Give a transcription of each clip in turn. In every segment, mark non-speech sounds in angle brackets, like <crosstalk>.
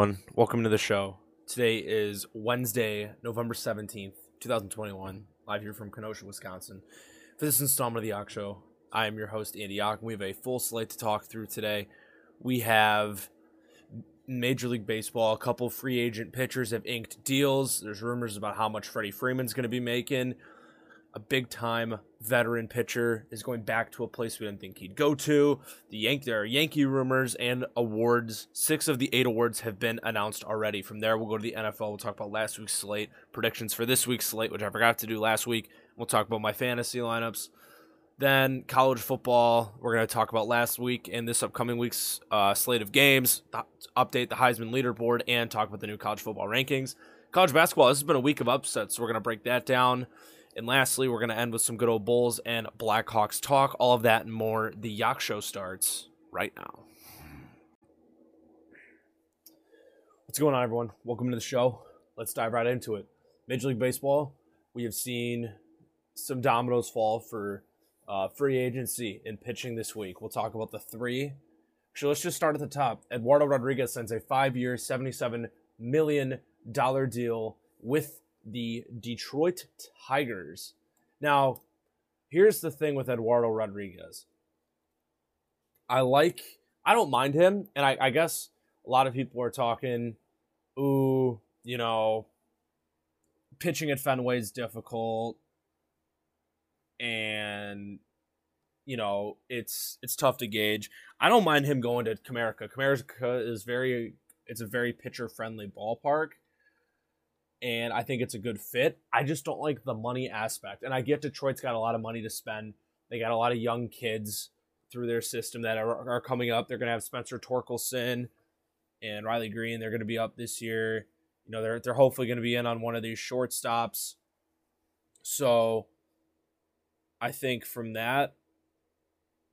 everyone. Welcome to the show. Today is Wednesday, November 17th, 2021, live here from Kenosha, Wisconsin. For this installment of the Jach Show, I am your host, Andy Jach, and we have a full slate to talk through today. We have Major League Baseball, a couple free agent pitchers have inked deals. There's rumors about how much Freddie Freeman's going to be making a big time veteran pitcher is going back to a place we didn't think he'd go to. The Yank there are Yankee rumors and awards. Six of the eight awards have been announced already. From there, we'll go to the NFL. We'll talk about last week's slate, predictions for this week's slate, which I forgot to do last week. We'll talk about my fantasy lineups. Then college football, we're going to talk about last week and this upcoming week's uh, slate of games, update the Heisman leaderboard, and talk about the new college football rankings. College basketball, this has been a week of upsets, so we're going to break that down. And lastly, we're going to end with some good old Bulls and Blackhawks talk. All of that and more. The Jach Show starts right now. What's going on, everyone? Welcome to the show. Let's dive right into it. Major League Baseball, we have seen some dominoes fall for uh, free agency and pitching this week. We'll talk about the three. So let's just start at the top. Eduardo Rodriguez signs a five year, $77 million deal with the Detroit Tigers. Now, here's the thing with Eduardo Rodriguez. I like, I don't mind him, and I, I guess a lot of people are talking, ooh, you know, pitching at Fenway is difficult, and you know it's it's tough to gauge. I don't mind him going to Comerica. Comerica is very, it's a very pitcher friendly ballpark and I think it's a good fit. I just don't like the money aspect. And I get Detroit's got a lot of money to spend. They got a lot of young kids through their system that are, are coming up. They're going to have Spencer Torkelson and Riley Greene. They're going to be up this year. You know, they're they're hopefully going to be in on one of these shortstops. So I think from that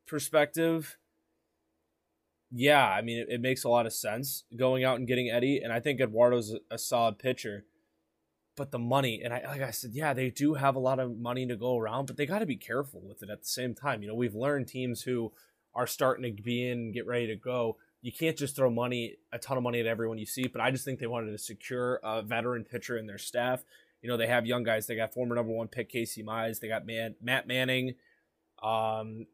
perspective, yeah, I mean, it, it makes a lot of sense going out and getting Eddie. And I think Eduardo's a, a solid pitcher but the money and I like I said, yeah, they do have a lot of money to go around, but they got to be careful with it at the same time. You know, we've learned teams who are starting to be in get ready to go. You can't just throw money, a ton of money at everyone you see. But I just think they wanted to secure a veteran pitcher in their staff. You know, they have young guys. They got former number one pick Casey Mize. They got Man, Matt Manning, um,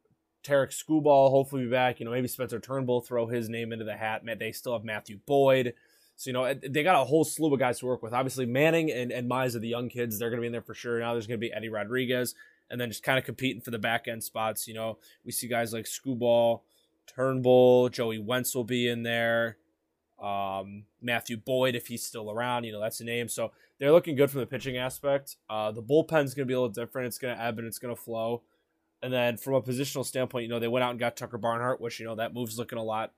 Tarik Skubal. Hopefully be back. You know, maybe Spencer Turnbull throw his name into the hat. They still have Matthew Boyd. So, you know, they got a whole slew of guys to work with. Obviously, Manning and, and Mize are the young kids. They're going to be in there for sure. Now there's going to be Eddie Rodriguez and then just kind of competing for the back end spots. You know, we see guys like Skubal, Turnbull, Joey Wentz will be in there. Um, Matthew Boyd, if he's still around, you know, that's a name. So they're looking good from the pitching aspect. Uh, the bullpen's going to be a little different. It's going to ebb and it's going to flow. And then from a positional standpoint, you know, they went out and got Tucker Barnhart, which, you know, that move's looking a lot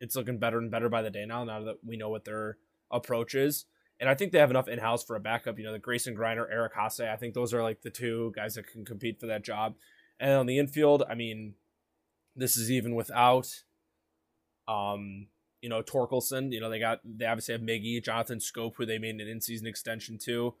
it's looking better and better by the day now. Now that we know what their approach is, and I think they have enough in house for a backup. You know, the Grayson Greiner, Eric Haase. I think those are like the two guys that can compete for that job. And on the infield, I mean, this is even without, um, you know, Torkelson. You know, they got they obviously have Miggy, Jonathan Schoop, who they made an in-season extension to.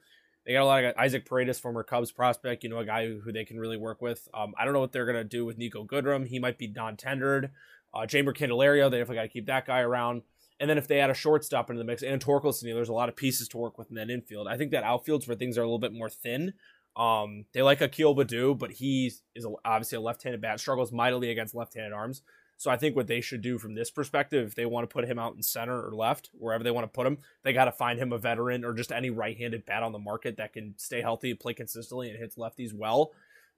They got a lot of. Isaac Paredes, former Cubs prospect, you know, a guy who, who they can really work with. Um, I don't know what they're gonna do with Niko Goodrum. He might be non-tendered. Uh, Jeimer Candelario, they definitely got to keep that guy around. And then if they add a shortstop into the mix and Torkelson, there's a lot of pieces to work with in that infield. I think that outfield's where things are a little bit more thin. Um, they like Akil Baddoo, but he is obviously a left-handed bat, struggles mightily against left-handed arms. So I think what they should do from this perspective, if they want to put him out in center or left, wherever they want to put him, they got to find him a veteran or just any right-handed bat on the market that can stay healthy, play consistently, and hits lefties well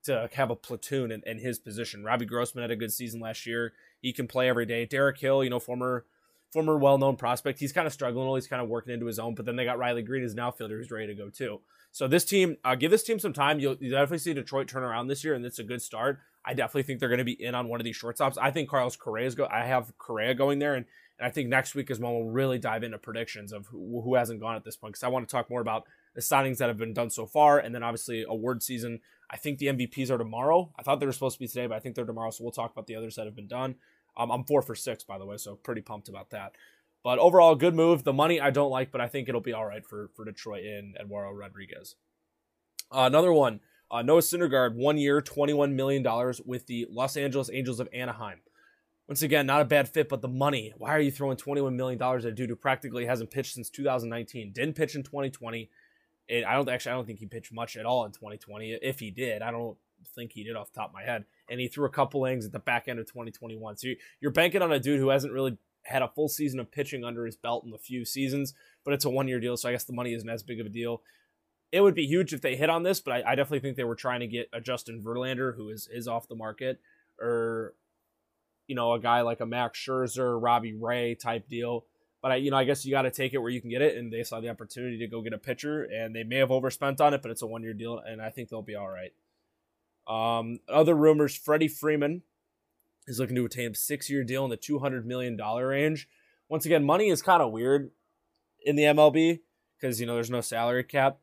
to have a platoon in, in his position. Robbie Grossman had a good season last year. He can play every day. Derek Hill, you know, former former well known prospect. He's kind of struggling. He's kind of working into his own. But then they got Riley Greene as an outfielder who's ready to go too. So this team, uh, give this team some time. You'll, you definitely see Detroit turn around this year, and it's a good start. I definitely think they're going to be in on one of these shortstops. I think Carlos Correa is go. I have Correa going there, and, and I think next week is when we'll really dive into predictions of who, who hasn't gone at this point because I want to talk more about the signings that have been done so far, and then obviously award season. I think the MVPs are tomorrow. I thought they were supposed to be today, but I think they're tomorrow. So we'll talk about the others that have been done. Um, I'm four for six, by the way, so pretty pumped about that. But overall, good move. The money I don't like, but I think it'll be all right for for Detroit and Eduardo Rodriguez. Uh, another one, uh, Noah Syndergaard, one year, $21 million with the Los Angeles Angels of Anaheim. once again, not a bad fit, but the money. Why are you throwing $21 million at a dude who practically hasn't pitched since 2019? Didn't pitch in 2020. It, I don't actually, I don't think he pitched much at all in 2020. If he did, I don't think he did off the top of my head. And he threw a couple innings at the back end of 2021. So you're banking on a dude who hasn't really had a full season of pitching under his belt in a few seasons, but it's a one year deal. So I guess the money isn't as big of a deal. It would be huge if they hit on this, but I, I definitely think they were trying to get a Justin Verlander who is, is off the market or you know, a guy like a Max Scherzer, Robbie Ray type deal. But I, you know, I guess you got to take it where you can get it, and they saw the opportunity to go get a pitcher, and they may have overspent on it, but it's a one year deal, and I think they'll be all right. Um, other rumors: Freddie Freeman is looking to attain a six year deal in the two hundred million dollar range. Once again, money is kind of weird in the MLB because you know there's no salary cap.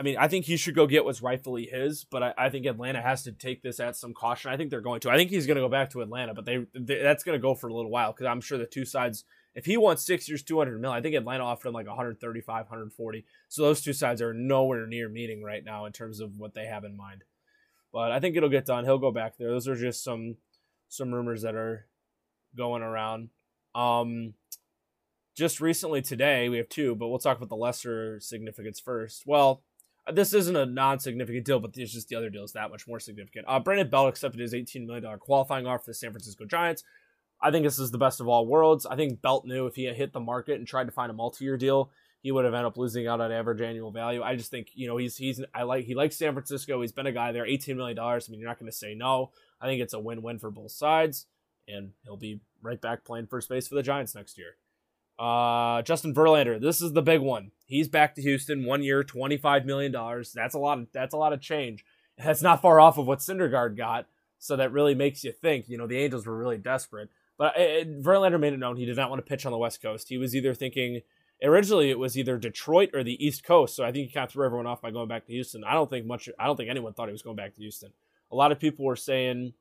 I mean, I think he should go get what's rightfully his, but I, I, think Atlanta has to take this at some caution. I think they're going to. I think he's going to go back to Atlanta, but they, they that's going to go for a little while because I'm sure the two sides. If he wants six years, 200 mil, I think Atlanta offered him like 135, 140. So those two sides are nowhere near meeting right now in terms of what they have in mind. But I think it'll get done. He'll go back there. Those are just some some rumors that are going around. Um, just recently today, we have two, but we'll talk about the lesser significance first. Well, this isn't a non-significant deal, but it's just the other deal is that much more significant. Uh, Brandon Belt accepted his $18 million qualifying offer for the San Francisco Giants. I think this is the best of all worlds. I think Belt knew if he had hit the market and tried to find a multi-year deal, he would have ended up losing out on average annual value. I just think you know he's he's I like he likes San Francisco. He's been a guy there, $18 million. I mean, you're not going to say no. I think it's a win-win for both sides, and he'll be right back playing first base for the Giants next year. Uh, Justin Verlander, this is the big one. He's back to Houston, one year, twenty five million dollars. That's a lot. Of, that's a lot of change. That's not far off of what Syndergaard got. So that really makes you think. You know, the Angels were really desperate, but Verlander made it known he did not want to pitch on the West Coast. He was either thinking originally it was either Detroit or the East Coast. So I think he kind of threw everyone off by going back to Houston. I don't think much. I don't think anyone thought he was going back to Houston. A lot of people were saying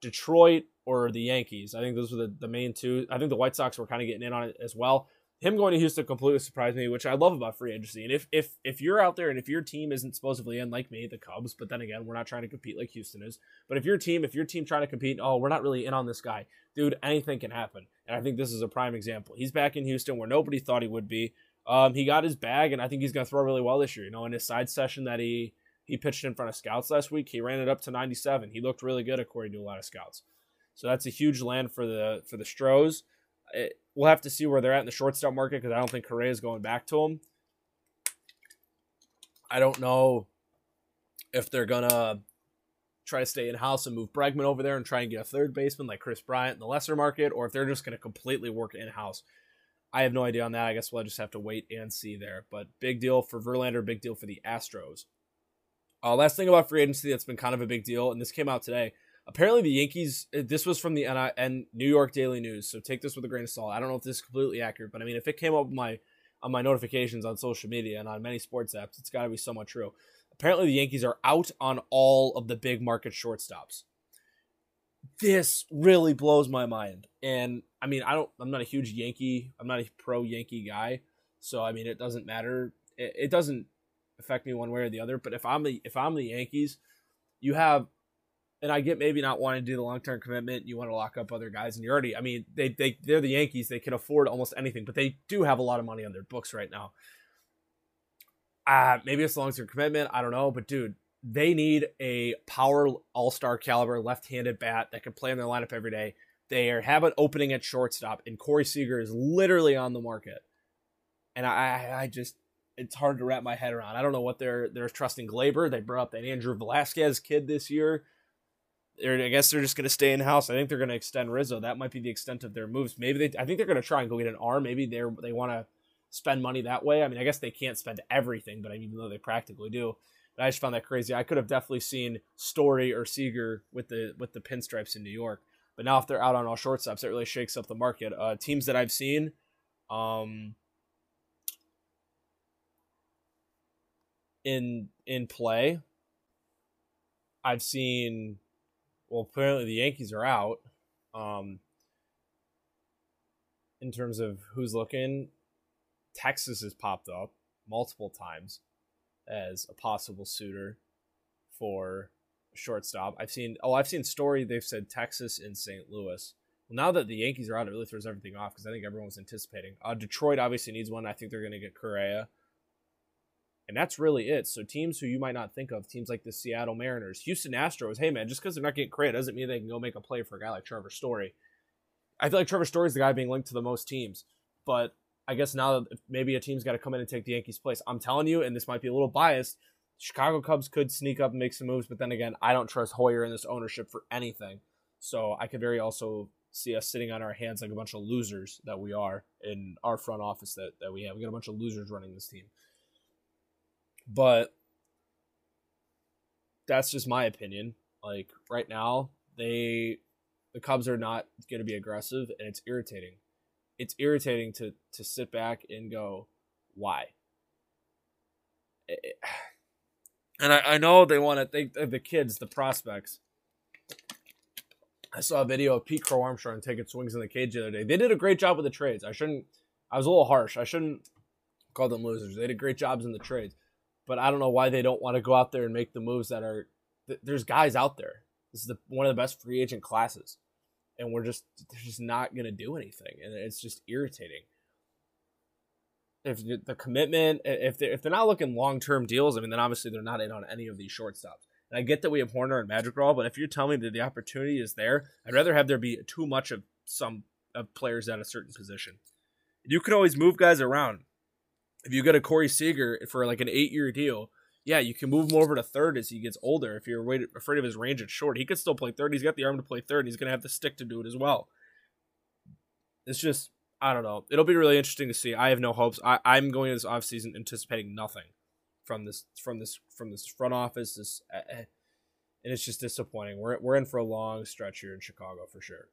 Detroit or the Yankees. I think those were the, the main two. I think the White Sox were kind of getting in on it as well. Him going to Houston completely surprised me, which I love about free agency. And if if if you're out there and if your team isn't supposedly in like me, the Cubs, but then again, we're not trying to compete like Houston is. But if your team, if your team trying to compete, oh, we're not really in on this guy, dude, anything can happen. And I think this is a prime example. He's back in Houston where nobody thought he would be. Um, he got his bag, and I think he's to throw really well this year. You know, in his side session that he he pitched in front of scouts last week, he ran it up to 97. He looked really good according to a lot of scouts. So that's a huge land for the for the Stros. It, we'll have to see where they're at in the shortstop market because I don't think Correa is going back to them. I don't know if they're gonna try to stay in house and move Bregman over there and try and get a third baseman like Kris Bryant in the lesser market, or if they're just gonna completely work in house. I have no idea on that. I guess we'll just have to wait and see there. But big deal for Verlander, big deal for the Astros. Uh, last thing about free agency that's been kind of a big deal, and this came out today apparently the Yankees. Uh, this was from the and New York Daily News, so take this with a grain of salt. I don't know if this is completely accurate, but I mean, if it came up my on my notifications on social media and on many sports apps, it's got to be somewhat true. Apparently, the Yankees are out on all of the big market shortstops. This really blows my mind, and I mean, I don't. I'm not a huge Yankee. I'm not a pro Yankee guy, so I mean, it doesn't matter. It, it doesn't affect me one way or the other. But if I'm the if I'm the Yankees, you have and I get maybe not wanting to do the long term commitment. You want to lock up other guys, and you're already. I mean, they they they're the Yankees. They can afford almost anything, but they do have a lot of money on their books right now. Uh, maybe it's a long term commitment. I don't know, but dude, they need a power all star caliber left handed bat that can play in their lineup every day. They are, have an opening at shortstop, and Corey Seager is literally on the market. And I, I just, it's hard to wrap my head around. I don't know what they're they're trusting Gleyber. They brought up that Andrew Velazquez kid this year. I guess they're just going to stay in house. I think they're going to extend Rizzo. That might be the extent of their moves. Maybe they. I think they're going to try and go get an R. Maybe they're they want to spend money that way. I mean, I guess they can't spend everything, but I mean, even though they practically do. But I just found that crazy. I could have definitely seen Story or Seager with the with the pinstripes in New York. But now if they're out on all shortstops, it really shakes up the market. Uh, teams that I've seen, um, in in play, I've seen well, apparently the Yankees are out. Um, in terms of who's looking, Texas has popped up multiple times as a possible suitor for shortstop. I've seen oh I've seen story they've said Texas and St. Louis Well, now that the Yankees are out, it really throws everything off because I think everyone was anticipating. Uh, Detroit obviously needs one. I think they're going to get Correa. And that's really it. So teams who you might not think of, teams like the Seattle Mariners, Houston Astros, hey man, just because they're not getting credit doesn't mean they can go make a play for a guy like Trevor Story. I feel like Trevor Story is the guy being linked to the most teams. But I guess now that maybe a team's got to come in and take the Yankees' place. I'm telling you, and this might be a little biased, Chicago Cubs could sneak up and make some moves, but then again, I don't trust Hoyer in this ownership for anything. So I could very also see us sitting on our hands like a bunch of losers that we are in our front office that, that we have. We got a bunch of losers running this team. But that's just my opinion. Like right now, they the Cubs are not going to be aggressive, and it's irritating. It's irritating to to sit back and go, why? <sighs> And I, I know they want to. They the kids, the prospects. I saw a video of Pete Crow Armstrong taking swings in the cage the other day. They did a great job with the trades. I shouldn't. I was a little harsh. I shouldn't call them losers. They did great jobs in the trades, but I don't know why they don't want to go out there and make the moves that are. There's guys out there. This is the, one of the best free agent classes, and we're just they're just not going to do anything, and it's just irritating if the commitment, if they're, if they're not looking long term deals, I mean, then obviously they're not in on any of these shortstops. And I get that we have Hoerner and Madrigal, but if you're telling me that the opportunity is there, I'd rather have there be too much of some of players at a certain position. You can always move guys around. If you get a Corey Seager for like an eight year deal, yeah, you can move him over to third as he gets older. If you're afraid of his range at short, he could still play third. He's got the arm to play third, he's going to have the stick to do it as well. It's just I don't know. It'll be really interesting to see. I have no hopes. I, I'm going into this offseason anticipating nothing from this from this from this front office. This uh, and it's just disappointing. We're we're in for a long stretch here in Chicago for sure.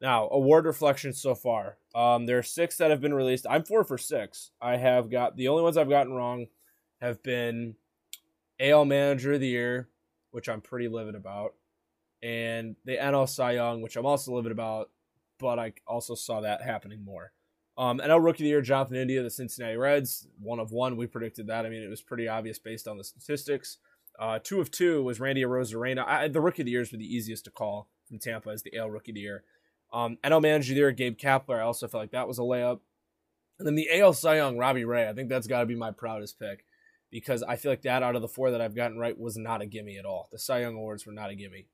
Now, award reflections so far. Um, there are six that have been released. I'm four for six. I have got the only ones I've gotten wrong have been AL Manager of the Year, which I'm pretty livid about, and the NL Cy Young, which I'm also livid about but I also saw that happening more. Um, NL Rookie of the Year, Jonathan India, the Cincinnati Reds, one of one. We predicted that. I mean, it was pretty obvious based on the statistics. Uh, two of two was Randy Arozarena. I, the Rookie of the Year is the easiest to call from Tampa as the AL Rookie of the Year. Um, NL Manager of the Year, Gabe Kapler. I also felt like that was a layup. And then the AL Cy Young, Robbie Ray. I think that's got to be my proudest pick because I feel like that out of the four that I've gotten right was not a gimme at all. The Cy Young awards were not a gimme.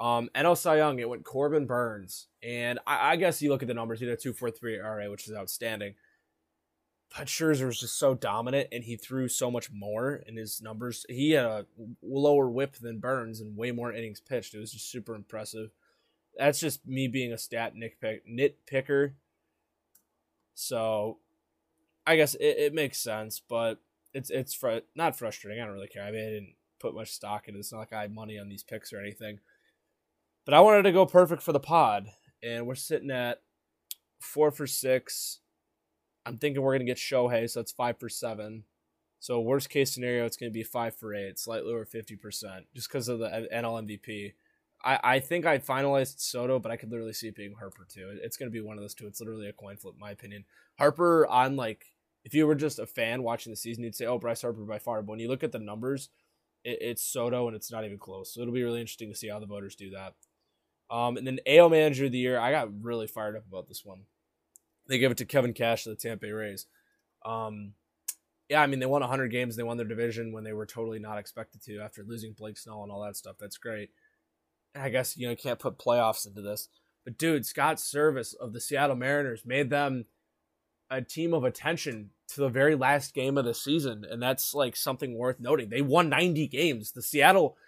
Um, NL Cy Young, it went Corbin Burnes. and I, I guess you look at the numbers. He had a two four three ERA, which is outstanding. But Scherzer was just so dominant, and he threw so much more in his numbers. He had a lower WHIP than Burnes and way more innings pitched. It was just super impressive. That's just me being a stat nitpick, nitpicker. So, I guess it, it makes sense, but it's it's fr- not frustrating. I don't really care. I mean, I didn't put much stock in it. It's not like I had money on these picks or anything. But I wanted to go perfect for the pod, and we're sitting at four for six. I'm thinking we're gonna get Shohei, so it's five for seven. So worst case scenario, it's gonna be five for eight, slightly over fifty percent, just because of the NL MVP. I, I think I finalized Soto, but I could literally see it being Harper too. It's gonna be one of those two. It's literally a coin flip, my opinion. Harper on like if you were just a fan watching the season, you'd say, "Oh, Bryce Harper by far." But when you look at the numbers, it, it's Soto, and it's not even close. So it'll be really interesting to see how the voters do that. Um, and then AL Manager of the Year, I got really fired up about this one. They gave it to Kevin Cash of the Tampa Bay Rays. Um, yeah, I mean, they won 100 games. They won their division when they were totally not expected to after losing Blake Snell and all that stuff. That's great. I guess, you know, you can't put playoffs into this. But, dude, Scott Servais of the Seattle Mariners made them a team of attention to the very last game of the season. And that's, like, something worth noting. They won 90 games. The Seattle –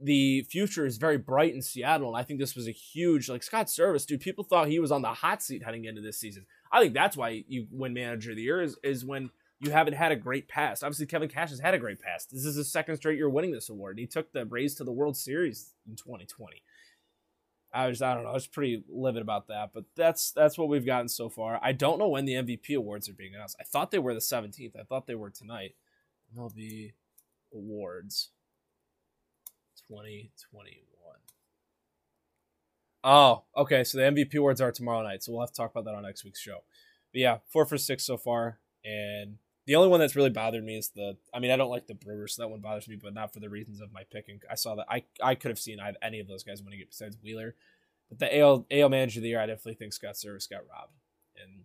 the future is very bright in Seattle, and I think this was a huge like Scott Servais, dude. People thought he was on the hot seat heading into this season. I think that's why you win Manager of the Year is, is when you haven't had a great past. Obviously, Kevin Cash has had a great past. This is his second straight year winning this award. He took the Rays to the World Series in 2020. I was I don't know. I was pretty livid about that, but that's that's what we've gotten so far. I don't know when the MVP awards are being announced. I thought they were the 17th. I thought they were tonight. MLB awards. 2021. Oh, okay. So the MVP awards are tomorrow night. So we'll have to talk about that on next week's show. But yeah, four for six so far. And the only one that's really bothered me is the. I mean, I don't like the Brewers, so that one bothers me, but not for the reasons of my picking. I saw that I I could have seen any of those guys winning it besides Wheeler. But the AL AL manager of the year, I definitely think Scott Servais got robbed, and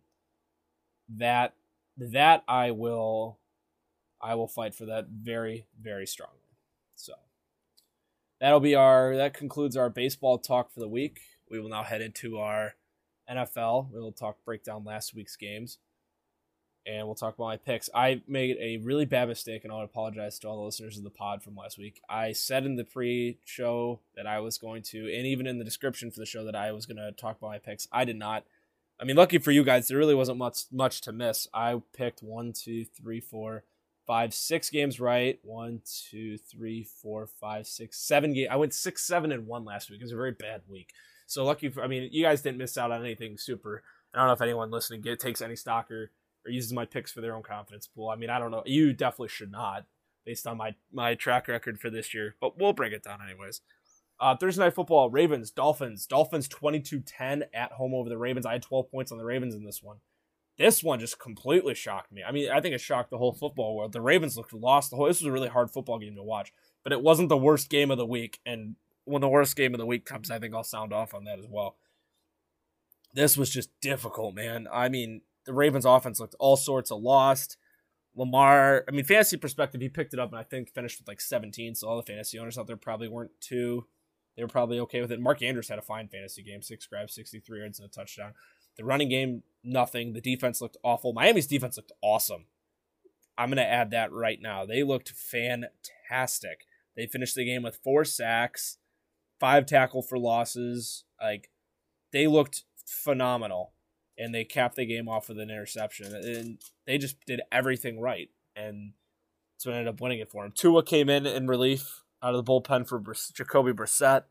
that that I will I will fight for that very very strongly. So that'll be our that concludes our baseball talk for the week. We will now head into our NFL. We'll talk break down last week's games and we'll talk about my picks. I made a really bad mistake, and I want to apologize to all the listeners of the pod from last week. I said in the pre-show that I was going to, and even in the description for the show that I was going to talk about my picks. I did not. I mean, lucky for you guys, there really wasn't much much to miss. I picked one, two, three, four, five, six games right. One, two, three, four, five, six, seven games. I went six, seven, and one last week. It was a very bad week. So lucky for. I mean, you guys didn't miss out on anything super. I don't know if anyone listening get, takes any stock or or uses my picks for their own confidence pool. I mean, I don't know. You definitely should not, based on my my track record for this year. But we'll break it down anyways. Uh, Thursday night football: Ravens, Dolphins. Dolphins 22-10 at home over the Ravens. I had 12 points on the Ravens in this one. This one just completely shocked me. I mean, I think it shocked the whole football world. The Ravens looked lost. The whole this was a really hard football game to watch, but it wasn't the worst game of the week. And when the worst game of the week comes, I think I'll sound off on that as well. This was just difficult, man. I mean, the Ravens offense looked all sorts of lost. Lamar, I mean, fantasy perspective, he picked it up and I think finished with like 17. So all the fantasy owners out there probably weren't too, they were probably okay with it. Mark Andrews had a fine fantasy game, six grabs, 63 yards, and a touchdown. The running game, nothing. The defense looked awful. Miami's defense looked awesome. I'm going to add that right now. They looked fantastic. They finished the game with four sacks, five tackle for losses. Like, they looked phenomenal and they capped the game off with an interception. And they just did everything right, and so ended up winning it for him. Tua came in in relief out of the bullpen for Jacoby Brissett,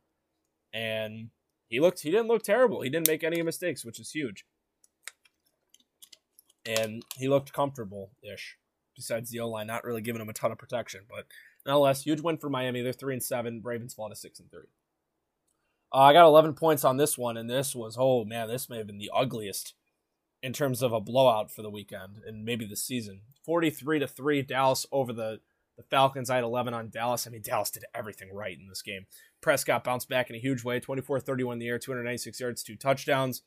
and he looked he didn't look terrible. He didn't make any mistakes, which is huge. And he looked comfortable ish. Besides the O line not really giving him a ton of protection, but nonetheless, huge win for Miami. They're three and seven. Ravens fall to six and three. Uh, I got 11 points on this one, and this was, oh man, this may have been the ugliest in terms of a blowout for the weekend and maybe the season. 43 to 3, Dallas over the, the Falcons. I had 11 on Dallas. I mean, Dallas did everything right in this game. Prescott bounced back in a huge way 24 31 in the air, 296 yards, two touchdowns.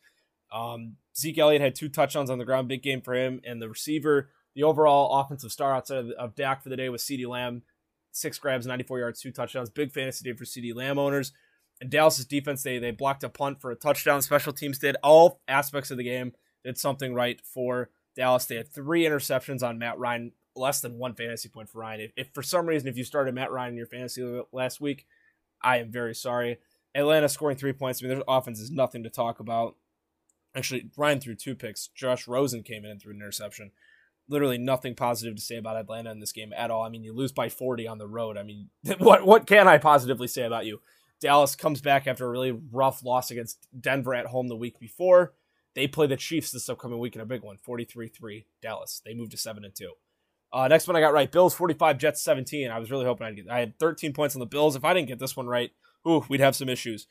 Um, Zeke Elliott had two touchdowns on the ground, big game for him. And the receiver, the overall offensive star outside of, of Dak for the day was CeeDee Lamb, six grabs, 94 yards, two touchdowns. Big fantasy day for CeeDee Lamb owners. Dallas's defense, they they blocked a punt for a touchdown. Special teams did all aspects of the game did something right for Dallas. They had three interceptions on Matt Ryan, less than one fantasy point for Ryan. If, if for some reason if you started Matt Ryan in your fantasy last week, I am very sorry. Atlanta scoring three points. I mean, their offense is nothing to talk about. Actually, Ryan threw two picks. Josh Rosen came in and threw an interception. Literally nothing positive to say about Atlanta in this game at all. I mean, you lose by 40 on the road. I mean, <laughs> what what can I positively say about you? Dallas comes back after a really rough loss against Denver at home the week before. They play the Chiefs this upcoming week in a big one, 43-3 Dallas. They moved to 7 and 2. Uh, next one I got right, Bills 45, Jets 17. I was really hoping I'd get I had 13 points on the Bills. If I didn't get this one right, ooh, we'd have some issues.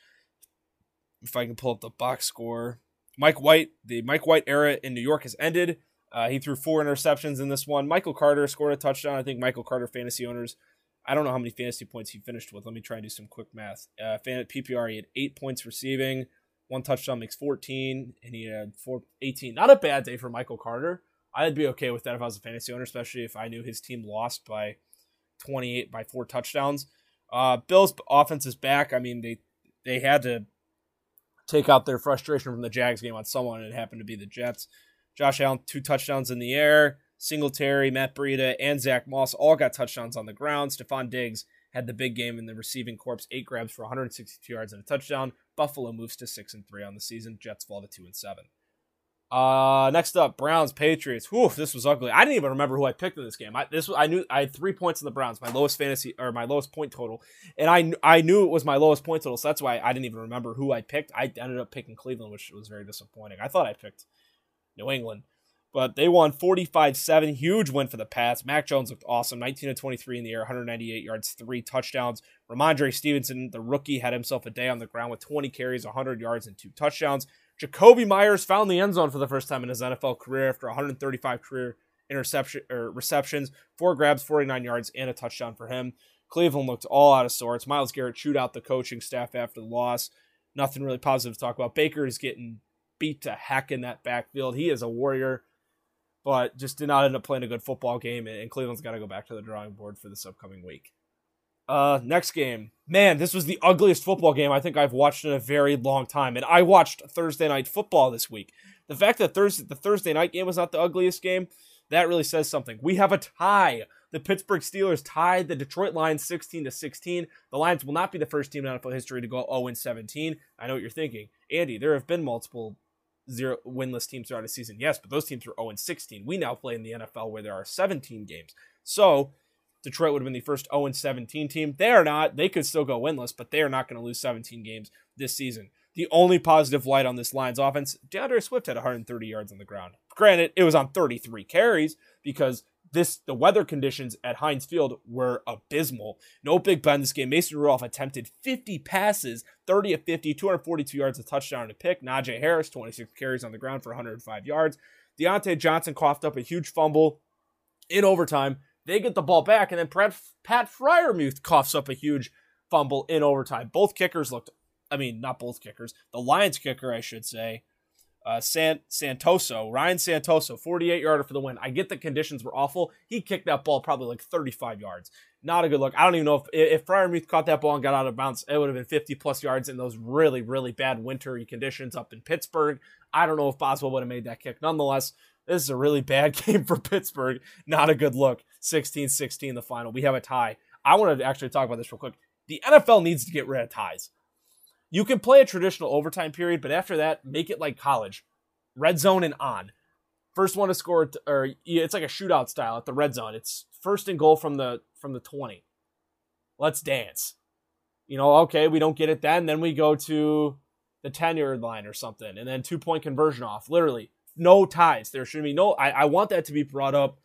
If I can pull up the box score. Mike White, the Mike White era in New York has ended. Uh, he threw four interceptions in this one. Michael Carter scored a touchdown. I think Michael Carter fantasy owners I don't know how many fantasy points he finished with. Let me try and do some quick math. Uh, fan PPR, he had eight points receiving, one touchdown makes 14, and he had four, 18. Not a bad day for Michael Carter. I'd be okay with that if I was a fantasy owner, especially if I knew his team lost by 28 by four touchdowns. Uh, Bills' offense is back. I mean, they they had to take out their frustration from the Jags game on someone, and it happened to be the Jets. Josh Allen, two touchdowns in the air. Singletary, Matt Breida, and Zach Moss all got touchdowns on the ground. Stefon Diggs had the big game in the receiving corps, eight grabs for 162 yards and a touchdown. Buffalo moves to six and three on the season. Jets fall to two and seven. Uh, next up, Browns Patriots. Whew, this was ugly. I didn't even remember who I picked in this game. I this I knew I had three points in the Browns, my lowest fantasy or my lowest point total, and I I knew it was my lowest point total, so that's why I didn't even remember who I picked. I ended up picking Cleveland, which was very disappointing. I thought I picked New England. But they won 45 7. Huge win for the Pats. Mac Jones looked awesome. 19 to 23 in the air, 198 yards, three touchdowns. Rhamondre Stevenson, the rookie, had himself a day on the ground with 20 carries, 100 yards, and two touchdowns. Jakobi Meyers found the end zone for the first time in his NFL career after 135 career interception or receptions, four grabs, 49 yards, and a touchdown for him. Cleveland looked all out of sorts. Myles Garrett chewed out the coaching staff after the loss. Nothing really positive to talk about. Baker is getting beat to heck in that backfield. He is a warrior, but just did not end up playing a good football game, and Cleveland's got to go back to the drawing board for this upcoming week. Uh, next game. Man, this was the ugliest football game I think I've watched in a very long time. And I watched Thursday night football this week. The fact that Thursday the Thursday night game was not the ugliest game, that really says something. We have a tie. The Pittsburgh Steelers tied the Detroit Lions 16 to 16. The Lions will not be the first team in NFL history to go 0 17. I know what you're thinking. Andy, there have been multiple zero winless teams throughout a season. Yes, but those teams were 0 and 16. We now play in the NFL where there are 17 games. So Detroit would have been the first 0 and 17 team. They are not. They could still go winless, but they are not going to lose 17 games this season. The only positive light on this Lions offense, DeAndre Swift had 130 yards on the ground. Granted, it was on 33 carries because this the weather conditions at Heinz Field were abysmal. No Big Ben this game. Mason Rudolph attempted 50 passes, 30 of 50, 242 yards, a touchdown and a pick. Najee Harris, 26 carries on the ground for 105 yards. Diontae Johnson coughed up a huge fumble in overtime. They get the ball back, and then Pat, Pat Freiermuth coughs up a huge fumble in overtime. Both kickers looked, I mean, not both kickers, the Lions kicker, I should say, uh, San, Santoso, Ryan Santoso, 48 yarder for the win. I get the conditions were awful. He kicked that ball probably like 35 yards. Not a good look. I don't even know if if Freiermuth caught that ball and got out of bounds, it would have been 50 plus yards in those really, really bad wintry conditions up in Pittsburgh. I don't know if Boswell would have made that kick. Nonetheless, this is a really bad <laughs> game for Pittsburgh. Not a good look. 16 16 the final. We have a tie. I want to actually talk about this real quick. The NFL needs to get rid of ties. You can play a traditional overtime period, but after that, make it like college red zone and on. First one to score, or it's like a shootout style at the red zone. It's first and goal from the from the 20. Let's dance. You know, okay, we don't get it then. Then we go to the 10 yard line or something, and then two point conversion off. Literally, no ties. There should be no. I, I want that to be brought up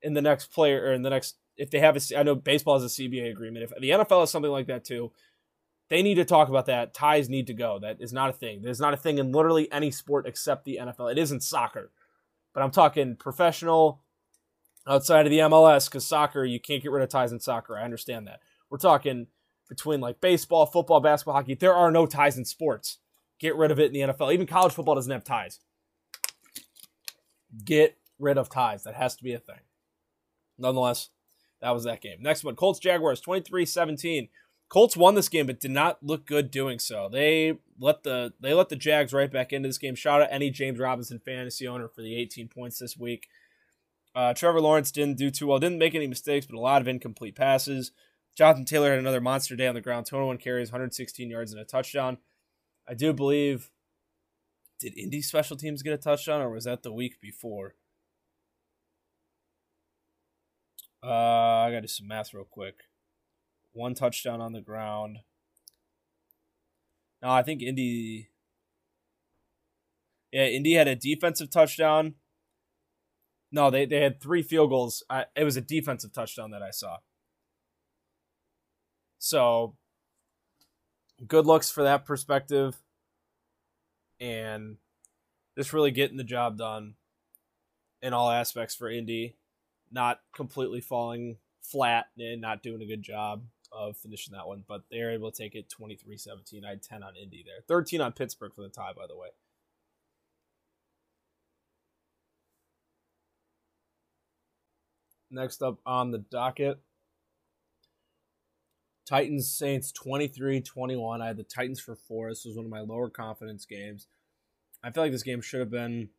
in the next player or in the next. If they have a, I know baseball has a CBA agreement. If the NFL has something like that too, they need to talk about that. Ties need to go. That is not a thing. There's not a thing in literally any sport except the NFL. It isn't soccer, but I'm talking professional outside of the MLS because soccer you can't get rid of ties in soccer. I understand that. We're talking between like baseball, football, basketball, hockey. There are no ties in sports. Get rid of it in the NFL. Even college football doesn't have ties. Get rid of ties. That has to be a thing. Nonetheless, that was that game. Next one Colts Jaguars 23 17. Colts won this game, but did not look good doing so. They let the they let the Jags right back into this game. Shout out any James Robinson fantasy owner for the 18 points this week. Uh, Trevor Lawrence didn't do too well. Didn't make any mistakes, but a lot of incomplete passes. Jonathan Taylor had another monster day on the ground. 21 carries, 116 yards, and a touchdown. I do believe. Did Indy special teams get a touchdown, or was that the week before? Uh, I got to do some math real quick. One touchdown on the ground. No, I think Indy. Yeah, Indy had a defensive touchdown. No, they, they had three field goals. I, it was a defensive touchdown that I saw. So, good looks for that perspective. And just really getting the job done in all aspects for Indy not completely falling flat and not doing a good job of finishing that one, but they're able to take it 23 17. I had 10 on Indy there. 13 on Pittsburgh for the tie, by the way. Next up on the docket Titans Saints 23 21. I had the Titans for four. This was one of my lower confidence games. I feel like this game should have been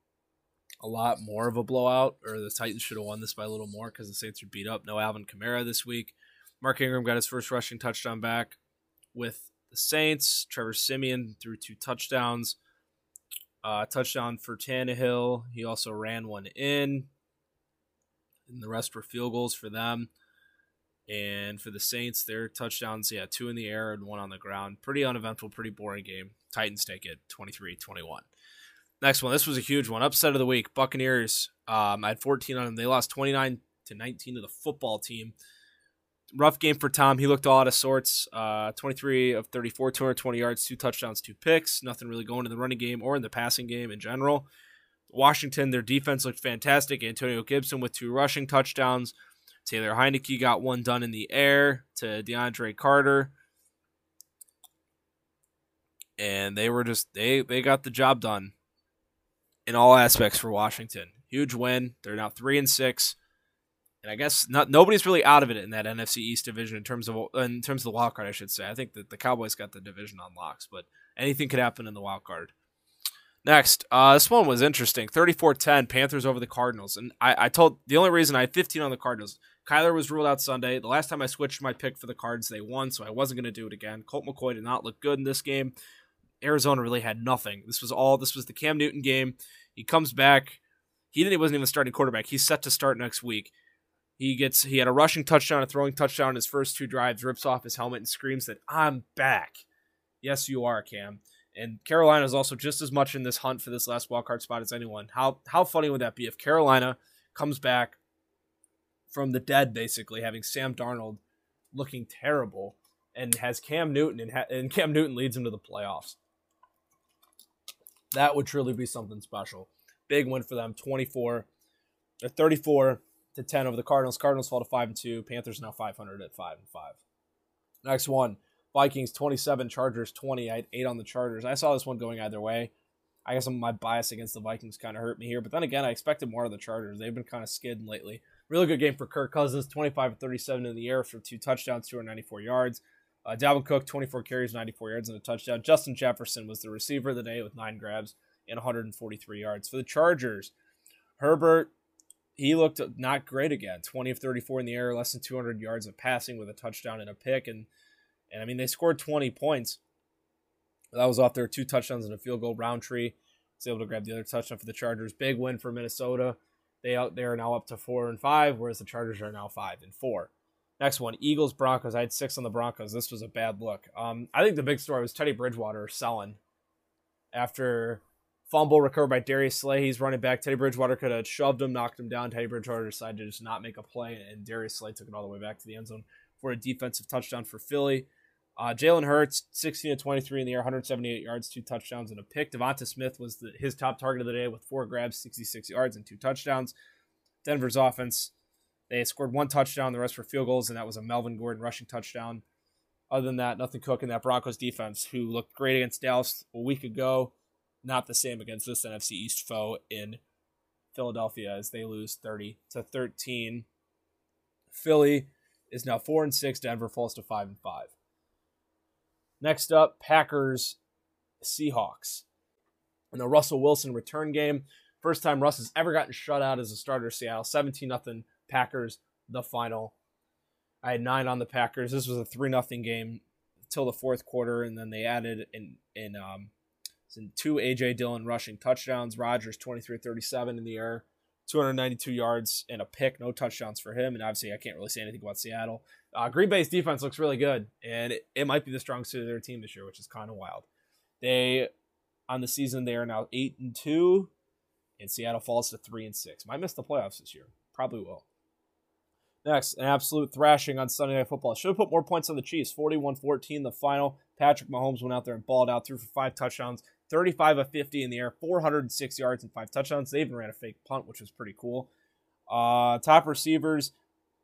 a lot more of a blowout, or the Titans should have won this by a little more because the Saints are beat up. No Alvin Kamara this week. Mark Ingram got his first rushing touchdown back with the Saints. Trevor Siemian threw two touchdowns. Uh, touchdown for Tannehill. He also ran one in. And the rest were field goals for them. And for the Saints, their touchdowns, yeah, two in the air and one on the ground. Pretty uneventful, pretty boring game. Titans take it 23 21. Next one. This was a huge one. Upset of the week. Buccaneers. Um, I had 14 on them. They lost 29 to 19 to the football team. Rough game for Tom. He looked all out of sorts. Uh, 23 of 34, 220 yards, two touchdowns, two picks. Nothing really going in the running game or in the passing game in general. Washington, their defense looked fantastic. Antonio Gibson with two rushing touchdowns. Taylor Heinicke got one done in the air to DeAndre Carter. and they were just they they got the job done in all aspects for Washington. Huge win. They're now three and six, and I guess not nobody's really out of it in that NFC East division in terms of in terms of the wild card. I should say. I think that the Cowboys got the division on locks, but anything could happen in the wild card. Next, uh, this one was interesting. 34-10, Panthers over the Cardinals. And I, I told the only reason I had 15 on the Cardinals, Kyler was ruled out Sunday. The last time I switched my pick for the Cards, they won, so I wasn't going to do it again. Colt McCoy did not look good in this game. Arizona really had nothing. This was all. This was the Cam Newton game. He comes back. He didn't. He wasn't even starting quarterback. He's set to start next week. He gets. He had a rushing touchdown, a throwing touchdown in his first two drives. Rips off his helmet and screams that I'm back. Yes, you are, Cam. And Carolina is also just as much in this hunt for this last wildcard spot as anyone. How how funny would that be if Carolina comes back from the dead, basically having Sam Darnold looking terrible, and has Cam Newton and, ha- and Cam Newton leads him to the playoffs. That would truly be something special. Big win for them, 24 or 34 to 10 over the Cardinals. Cardinals fall to 5 and 2. Panthers now 500 at 5 and 5. Next one, Vikings 27, Chargers 20. I had 8 on the Chargers. I saw this one going either way. I guess my bias against the Vikings kind of hurt me here, but then again, I expected more of the Chargers. They've been kind of skidding lately. Really good game for Kirk Cousins, 25 37 in the air for two touchdowns, 294 yards. Uh, Dalvin Cook, 24 carries, 94 yards, and a touchdown. Justin Jefferson was the receiver of the day with nine grabs and 143 yards. For the Chargers, Herbert, he looked not great again. 20 of 34 in the air, less than 200 yards of passing with a touchdown and a pick. And, and I mean, they scored 20 points. That was off their two touchdowns and a field goal. Rountree was able to grab the other touchdown for the Chargers. Big win for Minnesota. They out they are now up to four and five, whereas the Chargers are now five and four. Next one, Eagles Broncos. I had six on the Broncos. This was a bad look. Um, I think the big story was Teddy Bridgewater selling after fumble recovered by Darius Slay. He's running back. Teddy Bridgewater could have shoved him, knocked him down. Teddy Bridgewater decided to just not make a play, and Darius Slay took it all the way back to the end zone for a defensive touchdown for Philly. Uh, Jalen Hurts, 16 to 23 in the air, 178 yards, two touchdowns, and a pick. Devonta Smith was the, his top target of the day with four grabs, 66 yards, and two touchdowns. Denver's offense, they scored one touchdown, the rest were field goals, and that was a Melvin Gordon rushing touchdown. Other than that, nothing cooking. That Broncos defense, who looked great against Dallas a week ago, not the same against this NFC East foe in Philadelphia as they lose 30 to 13. Philly is now 4 and 6, Denver falls to 5 and 5. Next up, Packers Seahawks. In the Russell Wilson return game, First time Russ has ever gotten shut out as a starter. Seattle 17 nothing Packers the final. I had nine on the Packers. This was a three nothing game until the fourth quarter, and then they added in in um in two AJ Dillon rushing touchdowns. Rodgers 23-37 in the air, 292 yards and a pick. No touchdowns for him, and obviously I can't really say anything about Seattle. Uh, Green Bay's defense looks really good, and it, it might be the strongest suit of their team this year, which is kind of wild. They on the season they are now eight and two and Seattle falls to three and six. Might miss the playoffs this year. Probably will. Next, an absolute thrashing on Sunday Night Football. Should have put more points on the Chiefs. 41 14, the final. Patrick Mahomes went out there and balled out, threw for five touchdowns, 35 of 50 in the air, 406 yards and five touchdowns. They even ran a fake punt, which was pretty cool. Uh, top receivers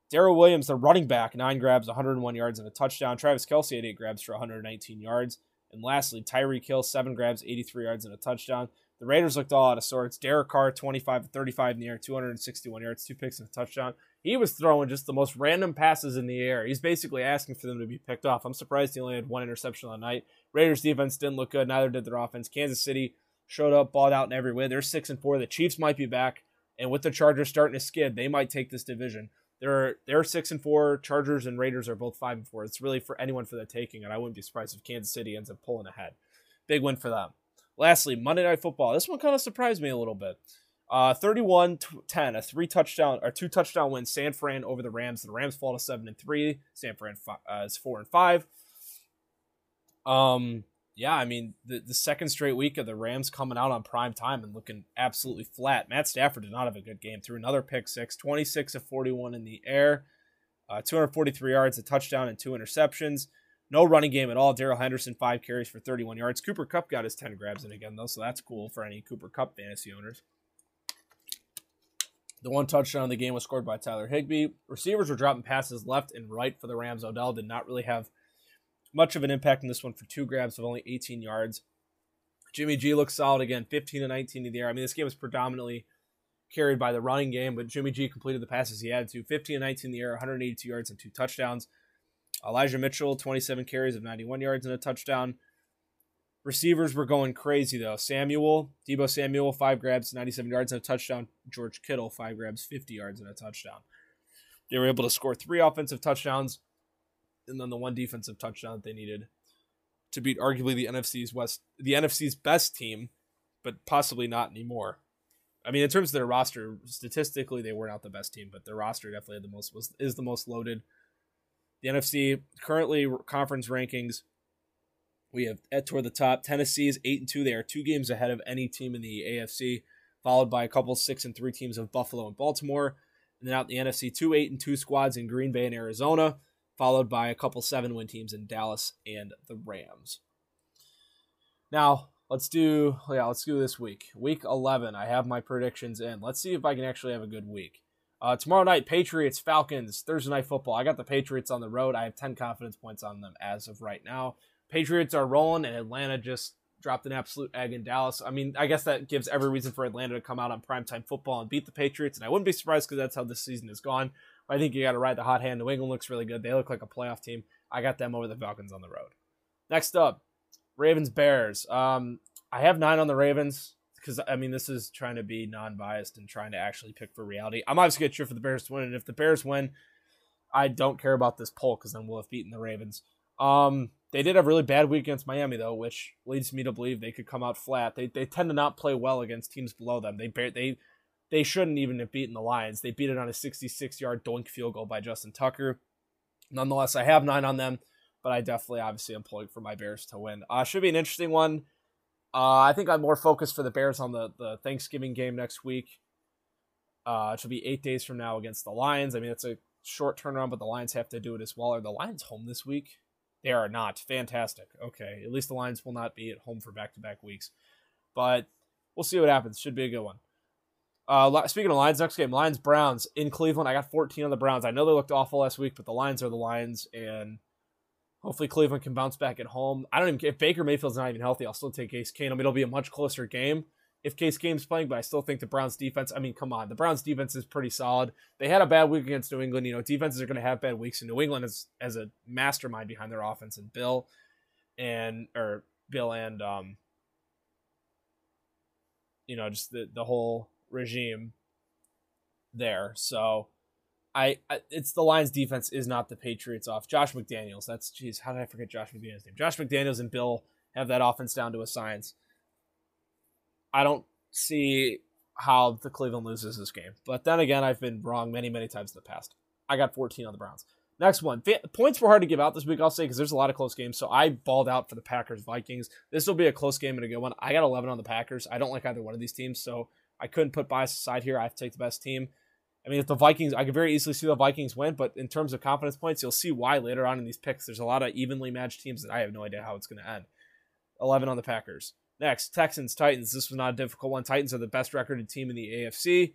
Darrel Williams, the running back, nine grabs, 101 yards and a touchdown. Travis Kelce had eight grabs for 119 yards. And lastly, Tyreek Hill, seven grabs, 83 yards and a touchdown. The Raiders looked all out of sorts. Derek Carr, 25 35 in the air, 261 yards, two picks and a touchdown. He was throwing just the most random passes in the air. He's basically asking for them to be picked off. I'm surprised he only had one interception on the night. Raiders defense didn't look good. Neither did their offense. Kansas City showed up, balled out in every way. They're six and four. The Chiefs might be back, and with the Chargers starting to skid, they might take this division. They're they're six and four. Chargers and Raiders are both five and four. It's really for anyone for the taking, and I wouldn't be surprised if Kansas City ends up pulling ahead. Big win for them. Lastly, Monday Night Football. This one kind of surprised me a little bit. Uh, 31-10, a three touchdown or two touchdown win. San Fran over the Rams. The Rams fall to seven and three. San Fran uh, is four and five. Um, yeah, I mean the the second straight week of the Rams coming out on prime time and looking absolutely flat. Matt Stafford did not have a good game. Threw another pick six, 26 of 41 in the air, uh, 243 yards, a touchdown, and two interceptions. No running game at all. Darrell Henderson, five carries for 31 yards. Cooper Kupp got his 10 grabs in again, though, so that's cool for any Cooper Kupp fantasy owners. The one touchdown in the game was scored by Tyler Higbee. Receivers were dropping passes left and right for the Rams. Odell did not really have much of an impact in this one for two grabs of only 18 yards. Jimmy G looks solid again, 15 to 19 in the air. I mean, this game was predominantly carried by the running game, but Jimmy G completed the passes he had to 15 to 19 in the air, 182 yards and two touchdowns. Elijah Mitchell, 27 carries of 91 yards and a touchdown. Receivers were going crazy though. Samuel, Deebo Samuel, five grabs, 97 yards and a touchdown. George Kittle, five grabs, 50 yards and a touchdown. They were able to score three offensive touchdowns and then the one defensive touchdown that they needed to beat arguably the NFC's West the NFC's best team, but possibly not anymore. I mean, in terms of their roster, statistically they were not the best team, but their roster definitely had the most was is the most loaded. The NFC currently conference rankings. We have at toward the top. Tennessee's eight and two. They are two games ahead of any team in the AFC, followed by a couple six and three teams of Buffalo and Baltimore. And then out the NFC, two eight and two squads in Green Bay and Arizona, followed by a couple seven win teams in Dallas and the Rams. Now, let's do yeah, let's do this week. Week 11, I have my predictions in. Let's see if I can actually have a good week. Uh, tomorrow night, Patriots, Falcons, Thursday night football. I got the Patriots on the road. I have 10 confidence points on them as of right now. Patriots are rolling, and Atlanta just dropped an absolute egg in Dallas. I mean, I guess that gives every reason for Atlanta to come out on primetime football and beat the Patriots, and I wouldn't be surprised because that's how this season has gone. I think you got to ride the hot hand. New England looks really good. They look like a playoff team. I got them over the Falcons on the road. Next up, Ravens Bears. Um, I have nine on the Ravens because I mean this is trying to be non-biased and trying to actually pick for reality. I'm obviously going to cheer for the Bears to win, and if the Bears win, I don't care about this poll because then we'll have beaten the Ravens. Um, they did have a really bad week against Miami though, which leads me to believe they could come out flat. They they tend to not play well against teams below them. They they they shouldn't even have beaten the Lions. They beat it on a 66 yard doink field goal by Justin Tucker. Nonetheless, I have nine on them, but I definitely obviously am pulling for my Bears to win. Uh, should be an interesting one. Uh, I think I'm more focused for the Bears on the, the Thanksgiving game next week. Uh, it should be eight days from now against the Lions. I mean, it's a short turnaround, but the Lions have to do it as well. Are the Lions home this week? They are not. Fantastic. Okay. At least the Lions will not be at home for back to back weeks. But we'll see what happens. Should be a good one. Uh, speaking of Lions, next game, Lions Browns in Cleveland. I got 14 on the Browns. I know they looked awful last week, but the Lions are the Lions, and hopefully Cleveland can bounce back at home. I don't even if Baker Mayfield's not even healthy, I'll still take Case Keenum. I mean, it'll be a much closer game if Case Keenum's playing, but I still think the Browns defense. I mean, come on, the Browns defense is pretty solid. They had a bad week against New England. You know, defenses are going to have bad weeks, and New England is as a mastermind behind their offense, and Bill and or Bill and um, you know, just the the whole regime there. So. I, I, it's the Lions defense is not the Patriots off. Josh McDaniels, that's jeez, how did I forget Josh McDaniels' name? Josh McDaniels and Bill have that offense down to a science. I don't see how the Cleveland loses this game. But then again, I've been wrong many, many times in the past. I got 14 on the Browns. Next one. Points were hard to give out this week, I'll say, because there's a lot of close games. So I balled out for the Packers Vikings. This will be a close game and a good one. I got 11 on the Packers. I don't like either one of these teams, so I couldn't put bias aside here. I have to take the best team. I mean, if the Vikings, I could very easily see the Vikings win, but in terms of confidence points, you'll see why later on in these picks. There's a lot of evenly matched teams that I have no idea how it's going to end. 11 on the Packers. Next, Texans, Titans. This was not a difficult one. Titans are the best recorded team in the AFC.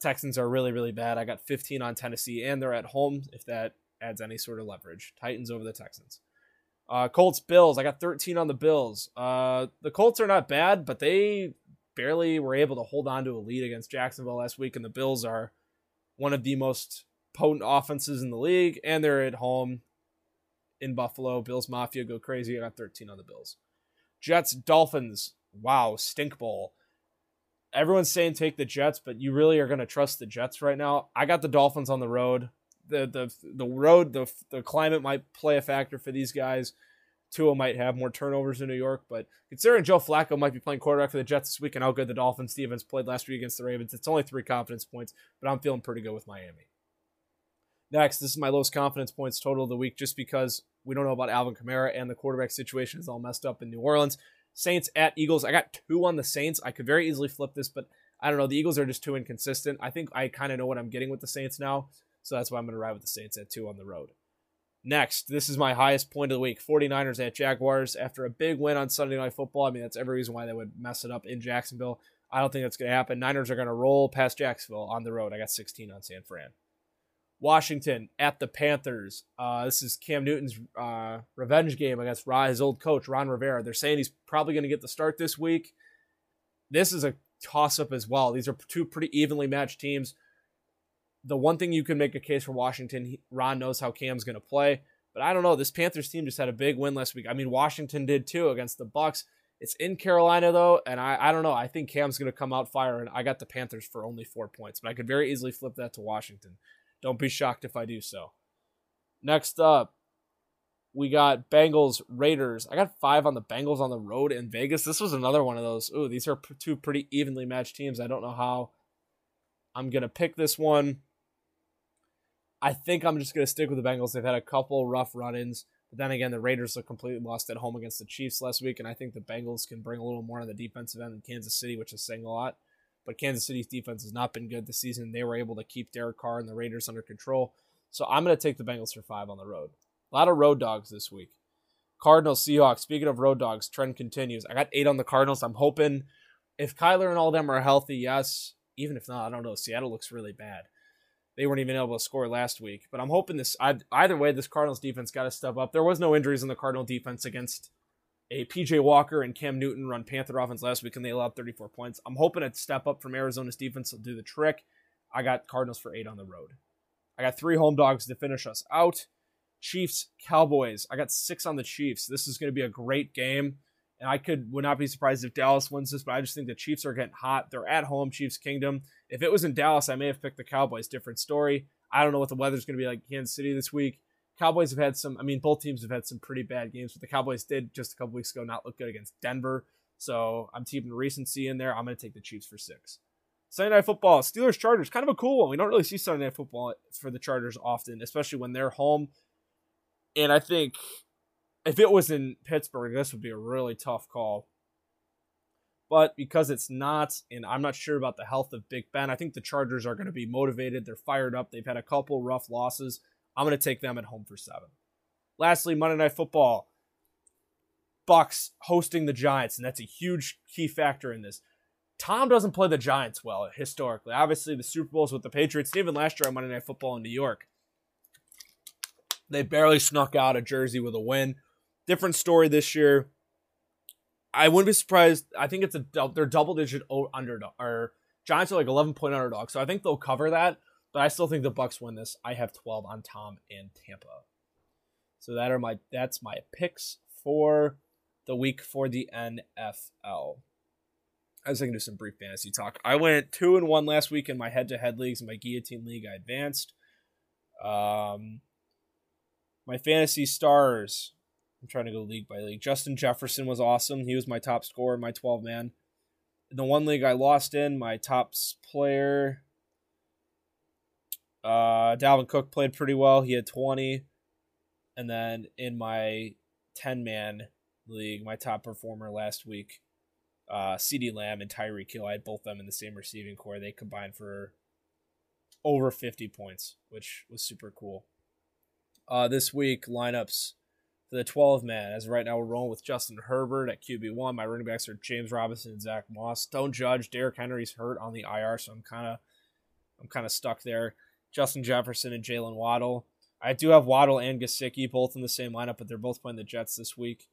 Texans are really, really bad. I got 15 on Tennessee, and they're at home, if that adds any sort of leverage. Titans over the Texans. Uh, Colts, Bills. I got 13 on the Bills. Uh, the Colts are not bad, but they barely were able to hold on to a lead against Jacksonville last week, and the Bills are one of the most potent offenses in the league, and they're at home in Buffalo. Bills Mafia go crazy. I got 13 on the Bills. Jets, Dolphins. Wow, stink bowl. Everyone's saying take the Jets, but you really are going to trust the Jets right now. I got the Dolphins on the road. The the the road, the the climate might play a factor for these guys. Tua might have more turnovers in New York, but considering Joe Flacco might be playing quarterback for the Jets this week and how good the Dolphins defense played last week against the Ravens, it's only three confidence points, but I'm feeling pretty good with Miami. Next, this is my lowest confidence points total of the week just because we don't know about Alvin Kamara and the quarterback situation is all messed up in New Orleans. Saints at Eagles. I got two on the Saints. I could very easily flip this, but I don't know. The Eagles are just too inconsistent. I think I kind of know what I'm getting with the Saints now. So that's why I'm going to ride with the Saints at two on the road. Next, this is my highest point of the week 49ers at Jaguars. After a big win on Sunday Night Football, I mean, that's every reason why they would mess it up in Jacksonville. I don't think that's going to happen. Niners are going to roll past Jacksonville on the road. I got 16 on San Fran. Washington at the Panthers. Uh, this is Cam Newton's uh, revenge game against his old coach, Ron Rivera. They're saying he's probably going to get the start this week. This is a toss up as well. These are two pretty evenly matched teams. The one thing you can make a case for Washington, Ron knows how Cam's going to play. But I don't know. This Panthers team just had a big win last week. I mean, Washington did too against the Bucks. It's in Carolina though, and I, I don't know. I think Cam's going to come out fire, and I got the Panthers for only four points, but I could very easily flip that to Washington. Don't be shocked if I do so. Next up, we got Bengals Raiders. I got five on the Bengals on the road in Vegas. This was another one of those. Ooh, these are two pretty evenly matched teams. I don't know how I'm gonna pick this one. I think I'm just gonna stick with the Bengals. They've had a couple rough run-ins. But then again, the Raiders are completely lost at home against the Chiefs last week, and I think the Bengals can bring a little more on the defensive end than Kansas City, which is saying a lot. But Kansas City's defense has not been good this season. They were able to keep Derek Carr and the Raiders under control. So I'm going to take the Bengals for five on the road. A lot of road dogs this week. Cardinals, Seahawks. Speaking of road dogs, trend continues. I got eight on the Cardinals. I'm hoping if Kyler and all them are healthy, yes. Even if not, I don't know. Seattle looks really bad. They weren't even able to score last week. But I'm hoping this. Either way, this Cardinals defense got to step up. There was no injuries in the Cardinal defense against a PJ Walker and Cam Newton run Panther offense last week, and they allowed 34 points. I'm hoping a step up from Arizona's defense will do the trick. I got Cardinals for eight on the road. I got three home dogs to finish us out. Chiefs, Cowboys. I got six on the Chiefs. This is going to be a great game. And I could would not be surprised if Dallas wins this, but I just think the Chiefs are getting hot. They're at home, Chiefs Kingdom. If it was in Dallas, I may have picked the Cowboys. Different story. I don't know what the weather's going to be like in Kansas City this week. Cowboys have had some, I mean, both teams have had some pretty bad games, but the Cowboys did just a couple weeks ago not look good against Denver. So I'm keeping recency in there. I'm going to take the Chiefs for six. Sunday Night Football, Steelers Chargers, kind of a cool one. We don't really see Sunday Night Football for the Chargers often, especially when they're home. And I think if it was in Pittsburgh, this would be a really tough call. But because it's not, and I'm not sure about the health of Big Ben, I think the Chargers are going to be motivated. They're fired up. They've had a couple rough losses. I'm going to take them at home for seven. Lastly, Monday Night Football. Bucks hosting the Giants, and that's a huge key factor in this. Tom doesn't play the Giants well historically. Obviously, the Super Bowls with the Patriots, even last year on Monday Night Football in New York, they barely snuck out of Jersey with a win. Different story this year. I wouldn't be surprised. I think it's a they're double digit underdog or Giants are like 11 point underdog, so I think they'll cover that. But I still think the Bucks win this. I have 12 on Tom and Tampa. So that are my that's my picks for the week for the NFL. I was going to do some brief fantasy talk. I went two and one last week in my head-to-head leagues. In my guillotine league, I advanced. Um, my fantasy stars. I'm trying to go league by league. Justin Jefferson was awesome. He was my top scorer, my 12 man. In the one league I lost in, my top player, uh, Dalvin Cook played pretty well. He had 20. And then in my 10 man league, my top performer last week, uh, CeeDee Lamb and Tyreek Hill, I had both them in the same receiving core. They combined for over 50 points, which was super cool. Uh, this week, lineups the 12 man. As right now, we're rolling with Justin Herbert at QB1. My running backs are James Robinson and Zach Moss. Don't judge. Derrick Henry's hurt on the IR, so I'm kind of I'm kind of stuck there. Justin Jefferson and Jaylen Waddle. I do have Waddle and Gesicki both in the same lineup, but they're both playing the Jets this week.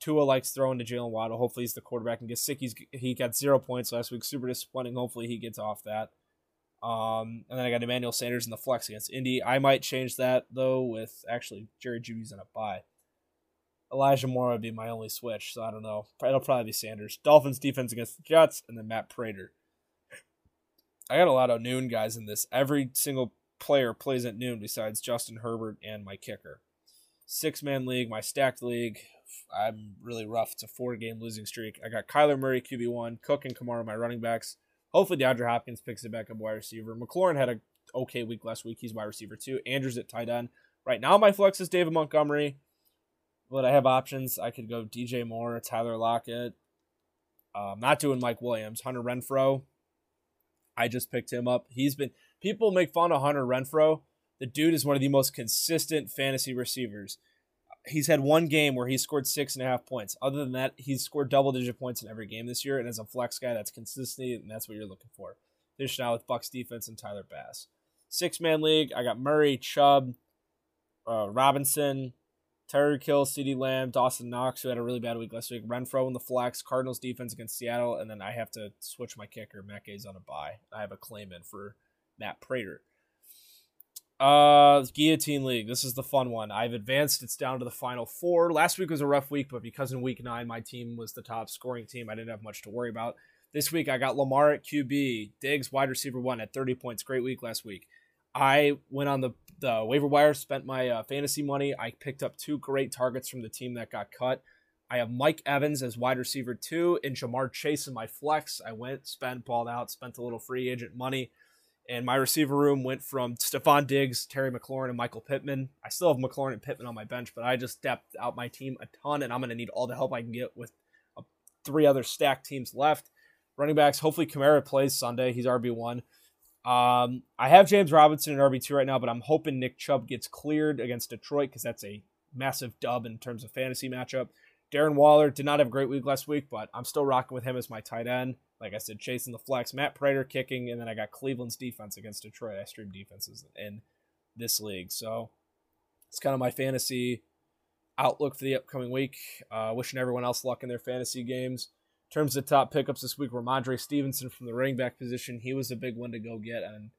Tua likes throwing to Jaylen Waddle. Hopefully he's the quarterback. And Gesicki's he got zero points last week. Super disappointing. Hopefully he gets off that. Um, and then I got Emmanuel Sanders in the flex against Indy. I might change that though with actually Jerry Jeudy's in a bye. Elijah Moore would be my only switch, so I don't know. It'll probably be Sanders. Dolphins defense against the Jets, and then Matt Prater. I got a lot of noon guys in this. Every single player plays at noon besides Justin Herbert and my kicker. Six man league, my stacked league. I'm really rough. It's a four game losing streak. I got Kyler Murray, QB1, Cook and Kamara, my running backs. Hopefully, DeAndre Hopkins picks it back up wide receiver. McLaurin had a okay week last week. He's wide receiver too. Andrews at tight end. Right now, my flex is David Montgomery, but I have options. I could go DJ Moore, Tyler Lockett. I'm not doing Mike Williams. Hunter Renfrow. I just picked him up. He's been people make fun of Hunter Renfrow. The dude is one of the most consistent fantasy receivers he's had one game where he scored six and a half points. Other than that, he's scored double digit points in every game this year. And as a flex guy, that's consistency, and that's what you're looking for. Finish now with Bucks defense and Tyler Bass. Six man league, I got Murray, Chubb, uh, Robinson, Tyreek Hill, CeeDee Lamb, Dawson Knox, who had a really bad week last week, Renfrow in the flex, Cardinals defense against Seattle, and then I have to switch my kicker. Matt on a bye. I have a claim in for Matt Prater. Uh, Guillotine League. This is the fun one. I've advanced. It's down to the final four. Last week was a rough week, but because in week nine my team was the top scoring team, I didn't have much to worry about. This week I got Lamar at QB, Diggs wide receiver one at 30 points. Great week last week. I went on the the waiver wire, spent my uh, fantasy money. I picked up two great targets from the team that got cut. I have Mike Evans as wide receiver two and Ja'Marr Chase in my flex. I went, spent, balled out, spent a little free agent money. And my receiver room went from Stefon Diggs, Terry McLaurin, and Michael Pittman. I still have McLaurin and Pittman on my bench, but I just stepped out my team a ton, and I'm going to need all the help I can get with uh, three other stacked teams left. Running backs, hopefully Kamara plays Sunday. He's RB1. Um, I have James Robinson in RB2 right now, but I'm hoping Nick Chubb gets cleared against Detroit because that's a massive dub in terms of fantasy matchup. Darren Waller did not have a great week last week, but I'm still rocking with him as my tight end. Like I said, chasing the flex. Matt Prater kicking, and then I got Cleveland's defense against Detroit. I stream defenses in this league. So it's kind of my fantasy outlook for the upcoming week. Uh, wishing everyone else luck in their fantasy games terms of top pickups this week, were Rhamondre Stevenson from the running back position. He was a big one to go get, and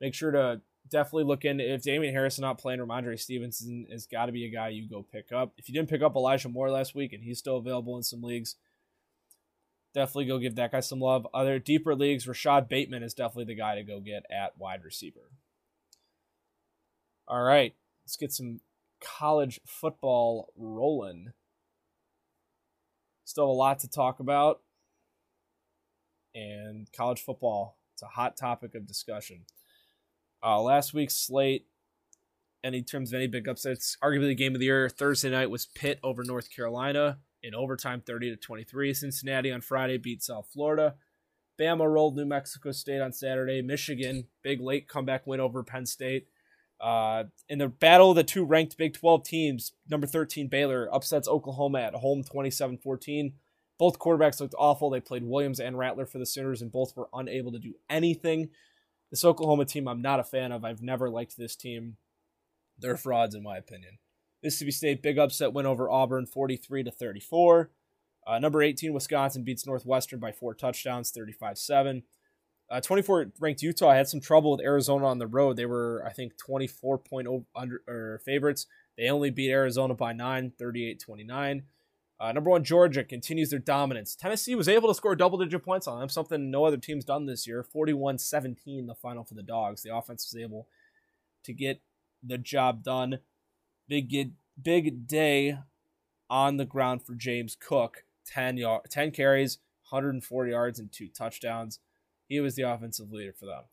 make sure to definitely look in. If Damien Harris is not playing, Rhamondre Stevenson has got to be a guy you go pick up. If you didn't pick up Elijah Moore last week, and he's still available in some leagues, definitely go give that guy some love. Other deeper leagues, Rashod Bateman is definitely the guy to go get at wide receiver. All right, let's get some college football rolling. Still a lot to talk about. And college football, it's a hot topic of discussion. Uh, last week's slate, any terms of any big upsets, arguably the game of the year Thursday night was Pitt over North Carolina in overtime 30 to 23. Cincinnati on Friday beat South Florida. Bama rolled New Mexico State on Saturday. Michigan, big late comeback win over Penn State. Uh, in the battle of the two ranked Big 12 teams, number 13 Baylor upsets Oklahoma at home 27 14. Both quarterbacks looked awful. They played Williams and Rattler for the Sooners, and both were unable to do anything. This Oklahoma team, I'm not a fan of. I've never liked this team. They're frauds, in my opinion. Mississippi State big upset win over Auburn, 43 to 34. Uh, number 18 Wisconsin beats Northwestern by four touchdowns, 35 7. Uh, 24 ranked Utah had some trouble with Arizona on the road. They were, I think, 24 point under or favorites. They only beat Arizona by 9, 38 29. Uh, number one, Georgia continues their dominance. Tennessee was able to score double digit points on them, something no other team's done this year. 41 17, the final for the Dogs. The offense was able to get the job done. Big, big day on the ground for James Cook 10, yard, 10 carries, 104 yards, and two touchdowns. He was the offensive leader for them.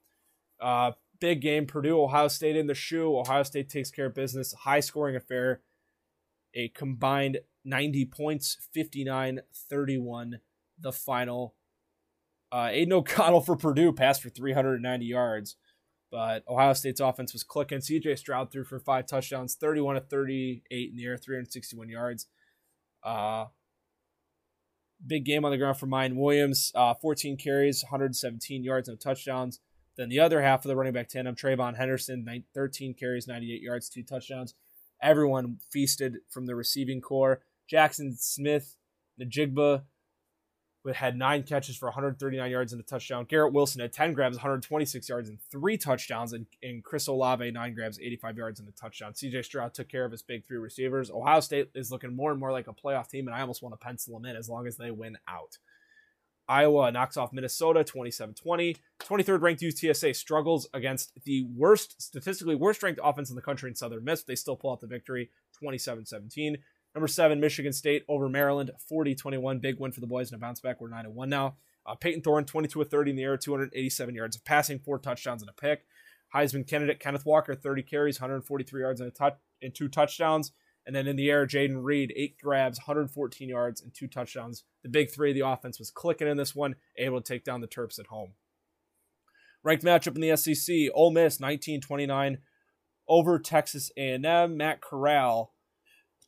Uh, big game, Purdue, Ohio State in the shoe. Ohio State takes care of business. High scoring affair. A combined 90 points, 59 31, the final. Uh, Aidan O'Connell for Purdue passed for 390 yards, but Ohio State's offense was clicking. CJ Stroud threw for five touchdowns, 31 to 38 in the air, 361 yards. Uh, Big game on the ground for Miyan Williams, uh, 14 carries, 117 yards, and touchdowns. Then the other half of the running back tandem, TreVeyon Henderson, 13 carries, 98 yards, two touchdowns. Everyone feasted from the receiving core. Jackson Smith-Njigba, had nine catches for 139 yards and a touchdown. Garrett Wilson had 10 grabs, 126 yards, and three touchdowns. And, and Chris Olave, nine grabs, 85 yards, and a touchdown. CJ Stroud took care of his big three receivers. Ohio State is looking more and more like a playoff team, and I almost want to pencil them in as long as they win out. Iowa knocks off Minnesota 27 20. 23rd ranked UTSA struggles against the worst, statistically worst ranked offense in the country in Southern Miss. They still pull out the victory 27 17. Number seven, Michigan State over Maryland, 40 21. Big win for the boys and a bounce back. We're 9 1 now. Uh, Payton Thorne, 22 of 30 in the air, 287 yards of passing, four touchdowns and a pick. Heisman candidate Kenneth Walker, 30 carries, 143 yards and, a touch, and two touchdowns. And then in the air, Jayden Reed, eight grabs, 114 yards, and two touchdowns. The big three of the offense was clicking in this one, able to take down the Terps at home. Ranked matchup in the SEC, Ole Miss, 19-29 over Texas A&M. Matt Corral,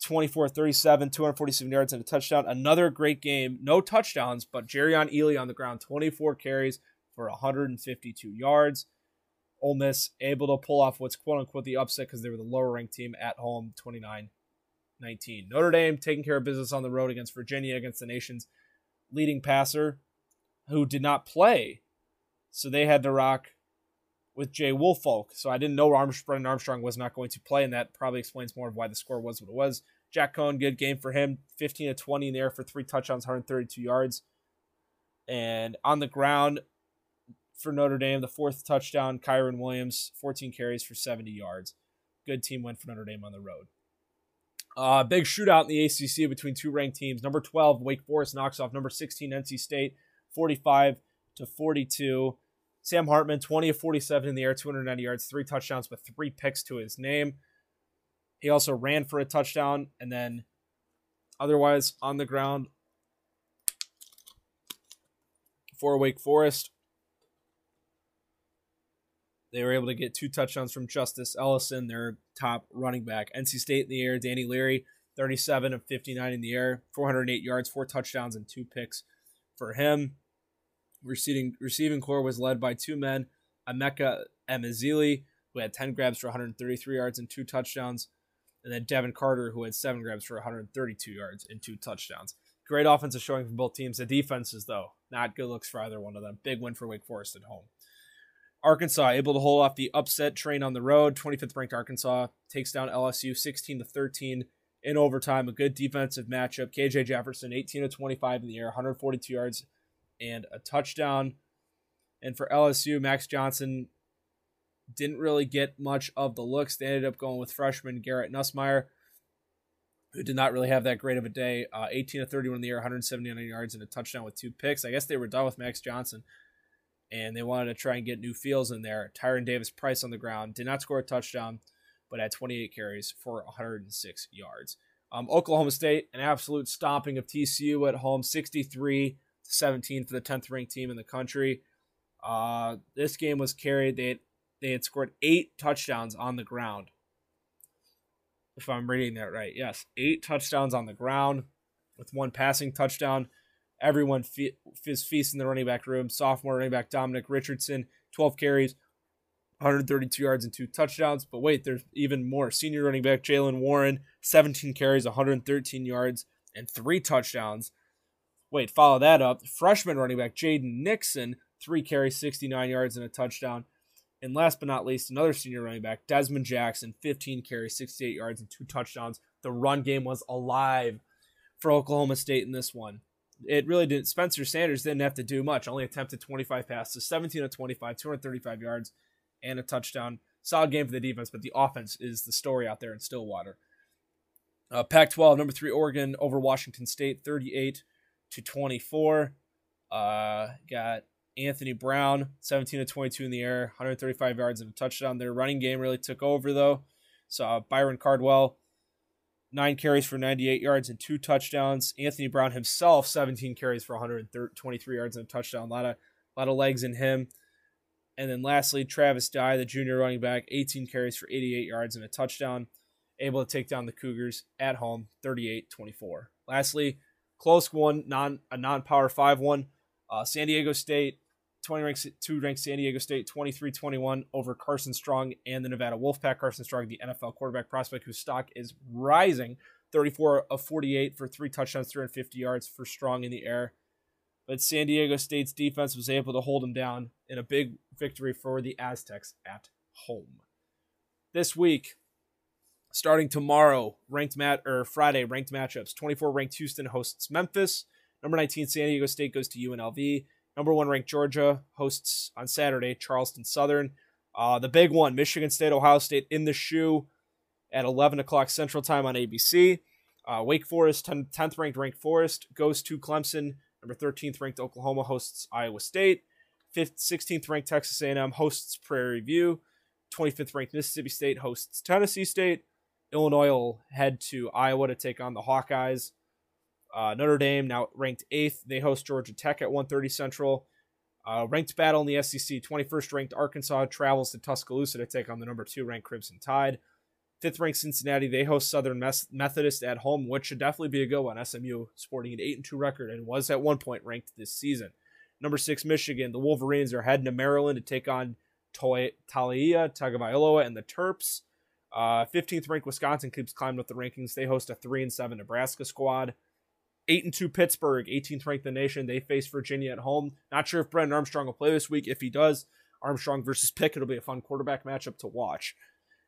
24 37, 247 yards and a touchdown. Another great game. No touchdowns, but Jerrion Ealy on the ground, 24 carries for 152 yards. Ole Miss able to pull off what's quote unquote the upset because they were the lower ranked team at home, 29 19. Notre Dame taking care of business on the road against Virginia, against the nation's leading passer, who did not play. So they had to rock with Jay Woolfolk. So I didn't know Brennan Armstrong was not going to play, and that probably explains more of why the score was what it was. Jack Coan, good game for him. 15 to 20 in the air for three touchdowns, 132 yards. And on the ground for Notre Dame, the fourth touchdown, Kyren Williams, 14 carries for 70 yards. Good team win for Notre Dame on the road. Uh, big shootout in the ACC between two ranked teams. Number 12, Wake Forest knocks off number 16, NC State, 45 to 42. Sam Hartman, 20 of 47 in the air, 290 yards, three touchdowns, but three picks to his name. He also ran for a touchdown, and then otherwise on the ground for Wake Forest. They were able to get two touchdowns from Justice Ellison, their top running back. NC State in the air, Danny Leary, 37 of 59 in the air, 408 yards, four touchdowns, and two picks for him. Receiving receiving core was led by two men, Emeka Emezieli, who had 10 grabs for 133 yards and two touchdowns, and then Devin Carter, who had seven grabs for 132 yards and two touchdowns. Great offensive showing from both teams. The defenses, though, not good looks for either one of them. Big win for Wake Forest at home. Arkansas able to hold off the upset train on the road. 25th ranked Arkansas takes down LSU 16 to 13 in overtime. A good defensive matchup. KJ Jefferson 18 to 25 in the air, 142 yards and a touchdown. And for LSU, Max Johnson didn't really get much of the looks. They ended up going with freshman Garrett Nussmeier, who did not really have that great of a day. Uh, 18 to 31 in the air, 179 yards and a touchdown with two picks. I guess they were done with Max Johnson and they wanted to try and get new feels in there. Tyrion Davis Price on the ground did not score a touchdown, but had 28 carries for 106 yards. Um, Oklahoma State, an absolute stomping of TCU at home, 63 17 for the 10th ranked team in the country. Uh, this game was carried. They had, they had scored eight touchdowns on the ground. If I'm reading that right, yes, eight touchdowns on the ground with one passing touchdown. Everyone is feasting the running back room. Sophomore running back Dominic Richardson, 12 carries, 132 yards and two touchdowns. But wait, there's even more. Senior running back Jaylen Warren, 17 carries, 113 yards, and three touchdowns. Wait, follow that up. Freshman running back Jaden Nixon, three carries, 69 yards, and a touchdown. And last but not least, another senior running back, Dezmon Jackson, 15 carries, 68 yards, and two touchdowns. The run game was alive for Oklahoma State in this one it really didn't. Spencer Sanders didn't have to do much. Only attempted 25 passes, 17 of 25, 235 yards, and a touchdown. Solid game for the defense, but the offense is the story out there in Stillwater. Uh, Pac-12, number three, Oregon over Washington State, 38 to 24. Uh, got Anthony Brown, 17 to 22 in the air, 135 yards and a touchdown. Their running game really took over though. So uh, Byron Cardwell, nine carries for 98 yards and two touchdowns. Anthony Brown himself, 17 carries for 123 yards and a touchdown. A lot of, a lot of legs in him. And then lastly, Travis Dye, the junior running back, 18 carries for 88 yards and a touchdown. Able to take down the Cougars at home, 38 24. Lastly, close one, non a non power 5 1. Uh, San Diego State 20 ranks, two ranked San Diego State 23 21 over Carson Strong and the Nevada Wolfpack. Carson Strong, the NFL quarterback prospect whose stock is rising 34 of 48 for three touchdowns, 350 yards for Strong in the air. But San Diego State's defense was able to hold him down in a big victory for the Aztecs at home. This week, starting tomorrow, ranked mat or Friday, ranked matchups. 24 ranked Houston hosts Memphis. Number 19 San Diego State goes to UNLV. Number one ranked Georgia hosts on Saturday Charleston Southern. Uh, the big one, Michigan State, Ohio State in the shoe at 11 o'clock Central Time on ABC. Uh, Wake Forest, 10, 10th ranked ranked Forest, goes to Clemson. Number 13th ranked Oklahoma hosts Iowa State. 5th, 16th ranked Texas A&M hosts Prairie View. 25th ranked Mississippi State hosts Tennessee State. Illinois will head to Iowa to take on the Hawkeyes. Uh, Notre Dame now ranked eighth. They host Georgia Tech at 1:30 Central. Uh, ranked battle in the SEC. 21st ranked Arkansas travels to Tuscaloosa to take on the number two ranked Crimson Tide. Fifth ranked Cincinnati. They host Southern Methodist at home, which should definitely be a good one. SMU sporting an eight and two record and was at one point ranked this season. Number six Michigan. The Wolverines are heading to Maryland to take on Toy, Taulia Tagovailoa and the Terps. Uh, 15th ranked Wisconsin keeps climbing up the rankings. They host a 3 and 7 Nebraska squad. 8 and 2 Pittsburgh, 18th ranked the nation. They face Virginia at home. Not sure if Brennan Armstrong will play this week. If he does, Armstrong versus Pick, it'll be a fun quarterback matchup to watch.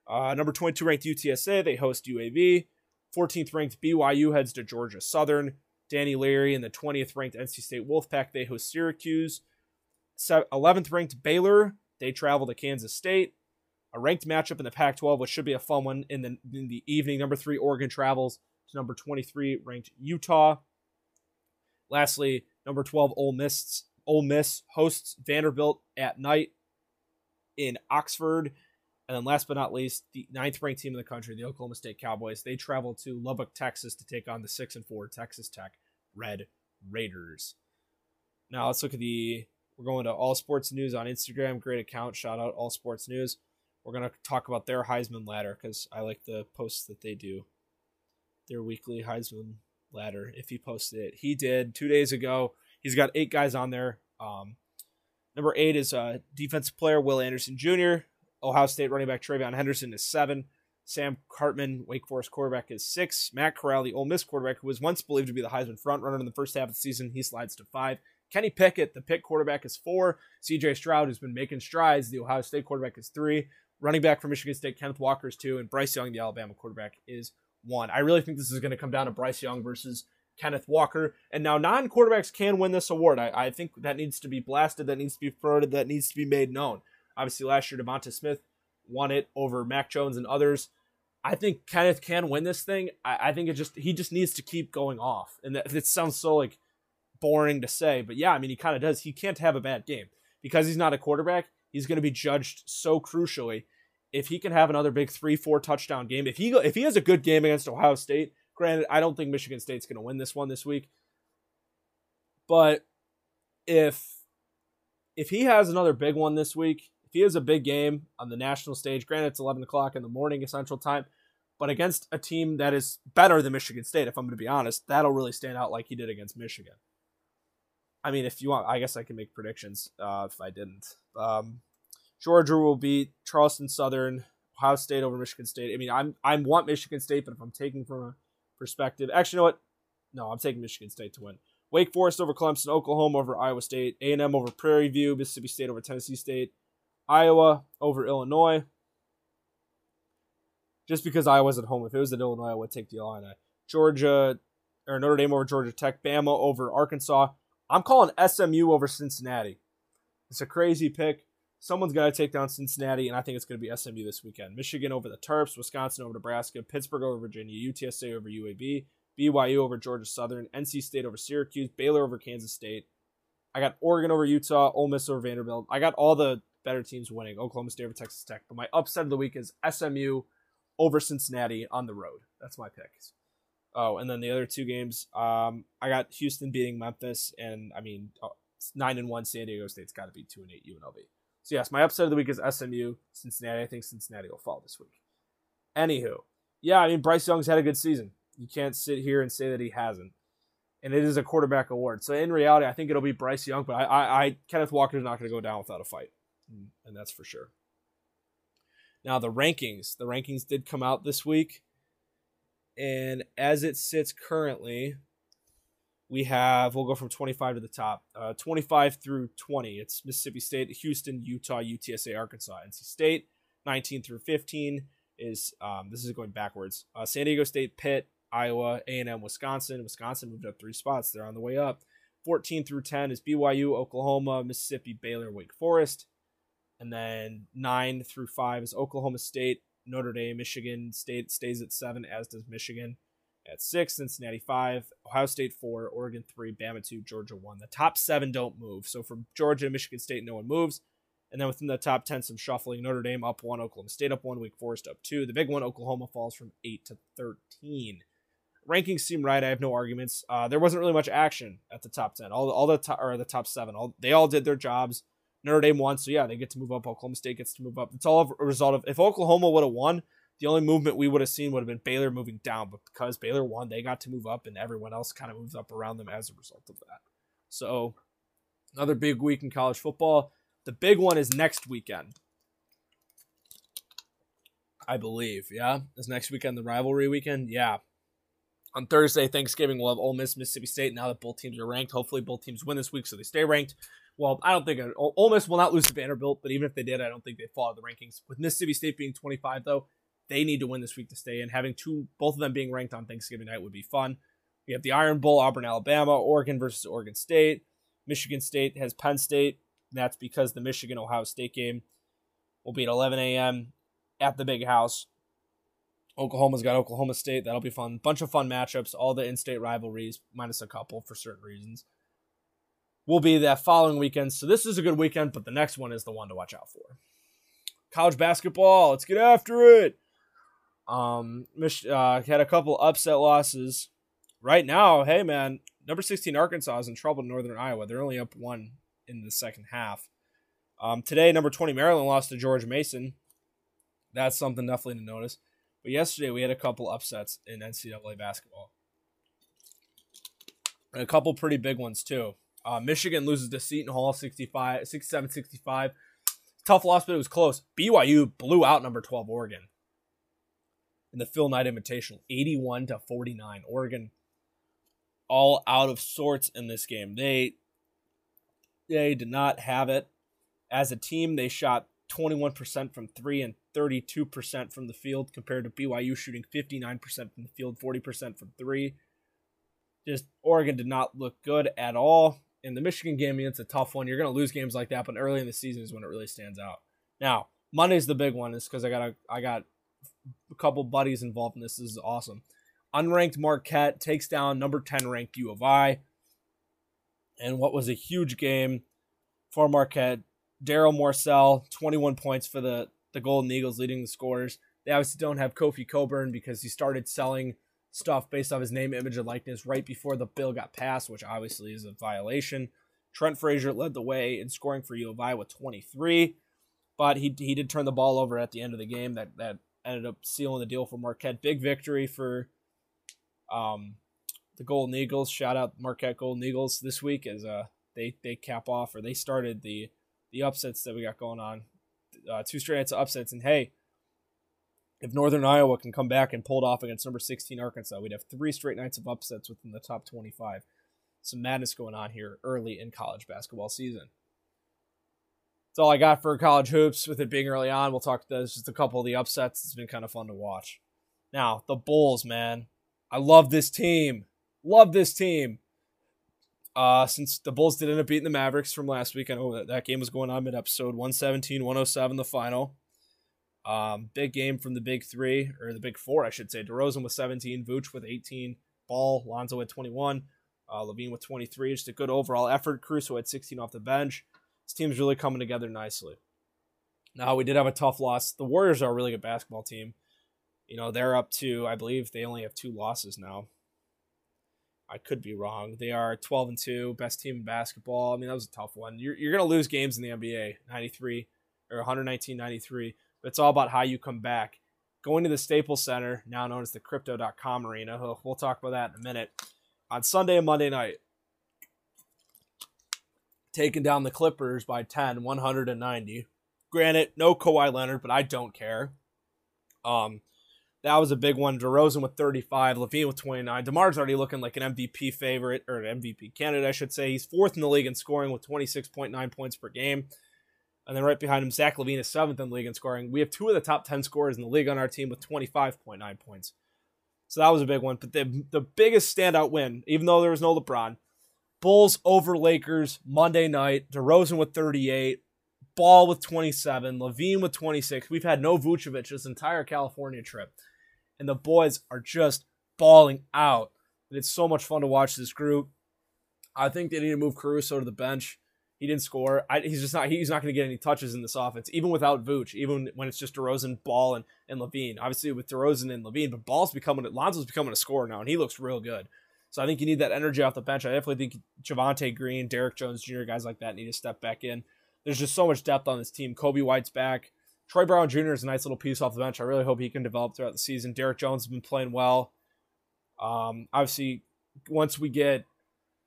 Uh, number 22 ranked UTSA, they host UAB. 14th ranked BYU heads to Georgia Southern. Danny Leary and the 20th ranked NC State Wolfpack, they host Syracuse. 11th ranked Baylor, they travel to Kansas State. A ranked matchup in the Pac 12, which should be a fun one in the, in the evening. Number three, Oregon travels to number 23 ranked Utah. Lastly, number 12, Ole Miss, Ole Miss hosts Vanderbilt at night in Oxford. And then last but not least, the ninth ranked team in the country, the Oklahoma State Cowboys, they travel to Lubbock, Texas to take on the six and four Texas Tech Red Raiders. Now let's look at the we're going to All Sports News on Instagram. Great account. Shout out All Sports News. We're going to talk about their Heisman ladder because I like the posts that they do. Their weekly Heisman ladder. If he posted it, he did two days ago. He's got eight guys on there. Um, number eight is uh, defensive player Will Anderson Jr. Ohio State running back TreVeyon Henderson is seven. Sam Hartman, Wake Forest quarterback, is six. Matt Corral, the Ole Miss quarterback, who was once believed to be the Heisman frontrunner in the first half of the season, he slides to five. Kenny Pickett, the Pitt quarterback, is four. CJ Stroud, who's been making strides, the Ohio State quarterback, is three. Running back from Michigan State, Kenneth Walker is two, and Bryce Young, the Alabama quarterback, is one. I really think this is going to come down to Bryce Young versus Kenneth Walker. And now non quarterbacks can win this award. I, I think that needs to be blasted, that needs to be promoted, that needs to be made known. Obviously, last year, Devonta Smith won it over Mac Jones and others. I think Kenneth can win this thing. I, I think it just he just needs to keep going off. And that it sounds so like boring to say, but yeah, I mean he kind of does. He can't have a bad game because he's not a quarterback. He's going to be judged so crucially. If he can have another big three, four touchdown game, if he if he has a good game against Ohio State, granted, I don't think Michigan State's going to win this one this week, but if if he has another big one this week, if he has a big game on the national stage, granted it's 11 o'clock in the morning Central Time, but against a team that is better than Michigan State, if I'm going to be honest, that'll really stand out like he did against Michigan. I mean, if you want, I guess I can make predictions uh, if I didn't. Um, Georgia will beat Charleston Southern, Ohio State over Michigan State. I mean, I'm I want Michigan State, but if I'm taking from a perspective, actually, you know what? No, I'm taking Michigan State to win. Wake Forest over Clemson, Oklahoma over Iowa State, A&M over Prairie View, Mississippi State over Tennessee State, Iowa over Illinois. Just because Iowa's at home. If it was at Illinois, I would take the Illini. Georgia or Notre Dame over Georgia Tech, Bama over Arkansas. I'm calling SMU over Cincinnati. It's a crazy pick. Someone's got to take down Cincinnati, and I think it's going to be SMU this weekend. Michigan over the Terps, Wisconsin over Nebraska, Pittsburgh over Virginia, UTSA over UAB, BYU over Georgia Southern, NC State over Syracuse, Baylor over Kansas State. I got Oregon over Utah, Ole Miss over Vanderbilt. I got all the better teams winning. Oklahoma State over Texas Tech. But my upset of the week is SMU over Cincinnati on the road. That's my pick. Oh, and then the other two games, um, I got Houston beating Memphis, and I mean, nine and one. San Diego State's got to be two and eight UNLV. So yes, my upset of the week is SMU, Cincinnati. I think Cincinnati will fall this week. Anywho, yeah, I mean Bryce Young's had a good season. You can't sit here and say that he hasn't. And it is a quarterback award. So in reality, I think it'll be Bryce Young, but I, I, I Kenneth Walker's not going to go down without a fight. Mm, and that's for sure. Now the rankings, the rankings did come out this week, and as it sits currently, we have we'll go from 25 to the top, uh, 25 through 20. It's Mississippi State, Houston, Utah, UTSA, Arkansas, NC State. 19 through 15 is um, this is going backwards. Uh, San Diego State, Pitt, Iowa, A&M, Wisconsin. Wisconsin moved up three spots. They're on the way up. 14 through 10 is BYU, Oklahoma, Mississippi, Baylor, Wake Forest. And then nine through five is Oklahoma State, Notre Dame, Michigan State stays at seven, as does Michigan at six, Cincinnati five, Ohio State four, Oregon three, Bama two, Georgia one. The top seven don't move. So from Georgia, Michigan State, no one moves. And then within the top 10, some shuffling. Notre Dame up one, Oklahoma State up one, Wake Forest up two. The big one, Oklahoma falls from eight to 13. Rankings seem right. I have no arguments. Uh, there wasn't really much action at the top 10. All, all the top, or the top seven, all, they all did their jobs. Notre Dame won, so yeah, they get to move up. Oklahoma State gets to move up. It's all a result of if Oklahoma would have won, the only movement we would have seen would have been Baylor moving down. But because Baylor won, they got to move up, and everyone else kind of moves up around them as a result of that. So another big week in college football. The big one is next weekend. I believe. Yeah, is next weekend the rivalry weekend? Yeah. On Thursday, Thanksgiving, we'll have Ole Miss, Mississippi State. Now that both teams are ranked, hopefully both teams win this week, so they stay ranked. Well, I don't think Ole Miss will not lose to Vanderbilt, but even if they did, I don't think they'd fall out of the rankings. With Mississippi State being 25, though, they need to win this week to stay in. Having two, both of them being ranked on Thanksgiving night would be fun. We have the Iron Bowl, Auburn, Alabama, Oregon versus Oregon State. Michigan State has Penn State. and That's because the Michigan Ohio State game will be at 11 a.m. at the Big House. Oklahoma's got Oklahoma State. That'll be fun. Bunch of fun matchups. All the in-state rivalries, minus a couple for certain reasons, will be that following weekend. So this is a good weekend, but the next one is the one to watch out for. College basketball. Let's get after it. Um, uh, had a couple upset losses. Right now, hey man, number 16 Arkansas is in trouble in Northern Iowa. They're only up one in the second half. Um, today, number 20 Maryland lost to George Mason. That's something definitely to notice. But yesterday we had a couple upsets in NCAA basketball. And a couple pretty big ones too. Uh, Michigan loses to Seton Hall 65, 67 65. Tough loss, but it was close. BYU blew out number 12 Oregon in the Phil Knight Invitational 81 to 49. Oregon all out of sorts in this game. They they did not have it. As a team, they shot 21% from 3 and 32% from the field compared to BYU shooting 59% from the field, 40% from 3. Just Oregon did not look good at all. In the Michigan game, it's a tough one. You're going to lose games like that, but early in the season is when it really stands out. Now, Monday's the big one is because I got a, I got couple buddies involved in this. This is awesome. Unranked Marquette takes down number 10 ranked U of I. And what was a huge game for Marquette. Darryl Morsell, 21 points for the the Golden Eagles leading the scorers. They obviously don't have Kofi Cockburn because he started selling stuff based off his name, image, and likeness right before the bill got passed, which obviously is a violation. Trent Frazier led the way in scoring for U of I with 23, but he, he did turn the ball over at the end of the game. That that ended up sealing the deal for Marquette. Big victory for um, the Golden Eagles. Shout out Marquette Golden Eagles this week as uh, they they cap off or they started the the upsets that we got going on uh, two straight of upsets. And hey, if Northern Iowa can come back and pull off against number 16 Arkansas, we'd have three straight nights of upsets within the top 25. Some madness going on here early in college basketball season. That's all I got for college hoops. With it being early on, we'll talk to just a couple of the upsets. It's been kind of fun to watch. Now, the Bulls, man. I love this team. Love this team. Uh, since the Bulls did end up beating the Mavericks from last week, I know that, that game was going on mid episode 117, 107, the final. Um, big game from the big three, or the big four, I should say. DeRozan with 17, Vooch with 18, Ball, Lonzo with 21, uh, LaVine with 23. Just a good overall effort. Caruso had 16 off the bench. This team's really coming together nicely. Now, we did have a tough loss. The Warriors are a really good basketball team. You know, they're up to, I believe they only have two losses now. I could be wrong. They are 12 and 2, best team in basketball. I mean, that was a tough one. You're, you're going to lose games in the NBA, 93 or 119 93, but it's all about how you come back. Going to the Staples Center, now known as the Crypto.com Arena, we'll talk about that in a minute. On Sunday and Monday night, taking down the Clippers by 10, 190. Granted, no Kawhi Leonard, but I don't care. Um, that was a big one. DeRozan with 35, LaVine with 29. DeMar's already looking like an MVP favorite, or an MVP candidate, I should say. He's fourth in the league in scoring with 26.9 points per game. And then right behind him, Zach LaVine is seventh in the league in scoring. We have two of the top 10 scorers in the league on our team with 25.9 points. So that was a big one. But the, the biggest standout win, even though there was no LeBron, Bulls over Lakers Monday night. DeRozan with 38, Ball with 27, LaVine with 26. We've had no Vucevic this entire California trip and the boys are just balling out. And it's so much fun to watch this group. I think they need to move Caruso to the bench. He didn't score. I, he's just not. He's not going to get any touches in this offense, even without Vooch. Even when it's just DeRozan, Ball, and, and LaVine. Obviously with DeRozan and LaVine, but Ball's becoming Lonzo's becoming a scorer now, and he looks real good. So I think you need that energy off the bench. I definitely think Javonte Green, Derrick Jones Jr., guys like that need to step back in. There's just so much depth on this team. Coby White's back. Troy Brown Jr. is a nice little piece off the bench. I really hope he can develop throughout the season. Derek Jones has been playing well. Um, obviously, once we get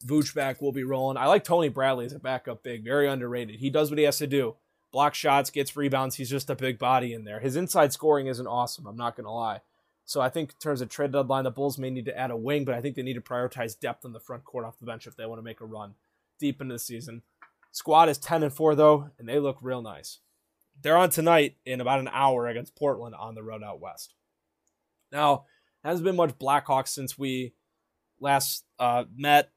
Vooch back, we'll be rolling. I like Tony Bradley as a backup big, very underrated. He does what he has to do. block shots, gets rebounds. He's just a big body in there. His inside scoring isn't awesome. I'm not going to lie. So I think in terms of trade deadline, the Bulls may need to add a wing, but I think they need to prioritize depth in the front court off the bench if they want to make a run deep into the season. Squad is 10 and 4 though, and they look real nice. They're on tonight in about an hour against Portland on the road out west. Now, hasn't been much Blackhawks since we last uh, met.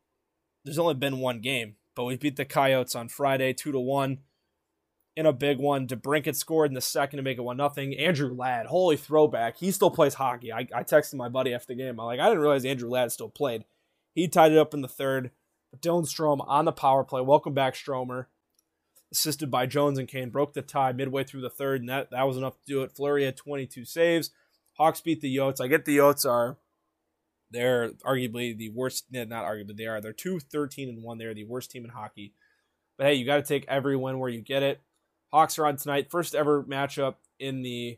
There's only been one game, but we beat the Coyotes on Friday, two to one in a big one. DeBrincat scored in the second to make it one nothing. Andrew Ladd, holy throwback. He still plays hockey. I, I texted my buddy after the game. I'm like, I didn't realize Andrew Ladd still played. He tied it up in the third. But Dylan Strome on the power play. Welcome back, Stromer. Assisted by Jones and Kane, broke the tie midway through the third, and that, that was enough to do it. Fleury had 22 saves. Hawks beat the Yotes. I get the Yotes are they're arguably the worst. Not arguably, they are. They're two 13 and one. They're the worst team in hockey. But hey, you got to take every win where you get it. Hawks are on tonight. First ever matchup in the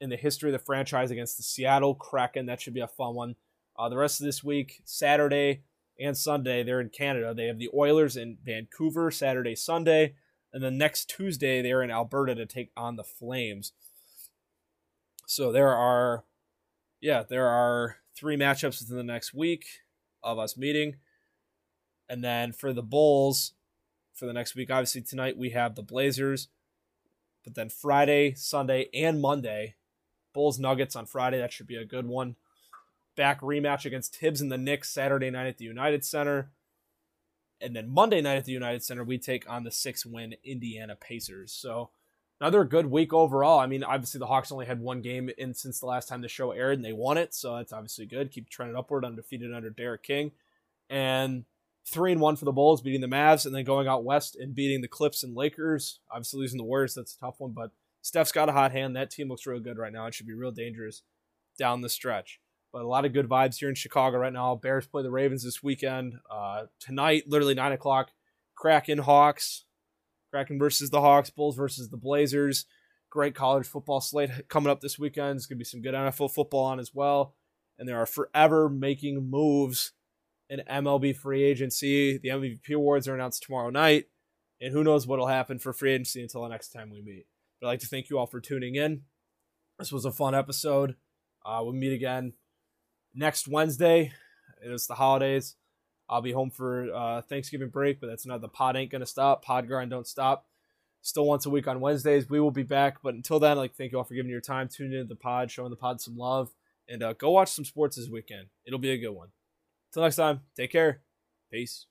in the history of the franchise against the Seattle Kraken. That should be a fun one. Uh, the rest of this week, Saturday and Sunday, they're in Canada. They have the Oilers in Vancouver Saturday, Sunday, and then next Tuesday they're in Alberta to take on the Flames. So there are, yeah, there are three matchups within the next week of us meeting, and then for the Bulls, for the next week. Obviously, tonight we have the Blazers, but then Friday, Sunday, and Monday, Bulls Nuggets on Friday. That should be a good one. Back rematch against Thibs and the Knicks Saturday night at the United Center. And then Monday night at the United Center, we take on the six win Indiana Pacers. So another good week overall. I mean, obviously the Hawks only had one game in since the last time the show aired, and they won it, so that's obviously good. Keep trending upward, undefeated under Derek King, and three and one for the Bulls, beating the Mavs, and then going out west and beating the Clips and Lakers. Obviously losing the Warriors, that's a tough one, but Steph's got a hot hand. That team looks real good right now. It should be real dangerous down the stretch. But a lot of good vibes here in Chicago right now. Bears play the Ravens this weekend. Uh, tonight, literally nine o'clock. Kraken Hawks. Kraken versus the Hawks. Bulls versus the Blazers. Great college football slate coming up this weekend. It's gonna be some good NFL football on as well. And there are forever making moves an MLB free agency. The MVP awards are announced tomorrow night, and who knows what'll happen for free agency until the next time we meet. But I'd like to thank you all for tuning in. This was a fun episode. Uh, we'll meet again next Wednesday. It is the holidays. I'll be home for uh, Thanksgiving break, but that's not the pod ain't gonna stop. Pod grind don't stop. Still once a week on Wednesdays. We will be back, but until then, I'd like thank you all for giving your time, tuning into the pod, showing the pod some love, and uh, go watch some sports this weekend. It'll be a good one. Till next time, take care. Peace.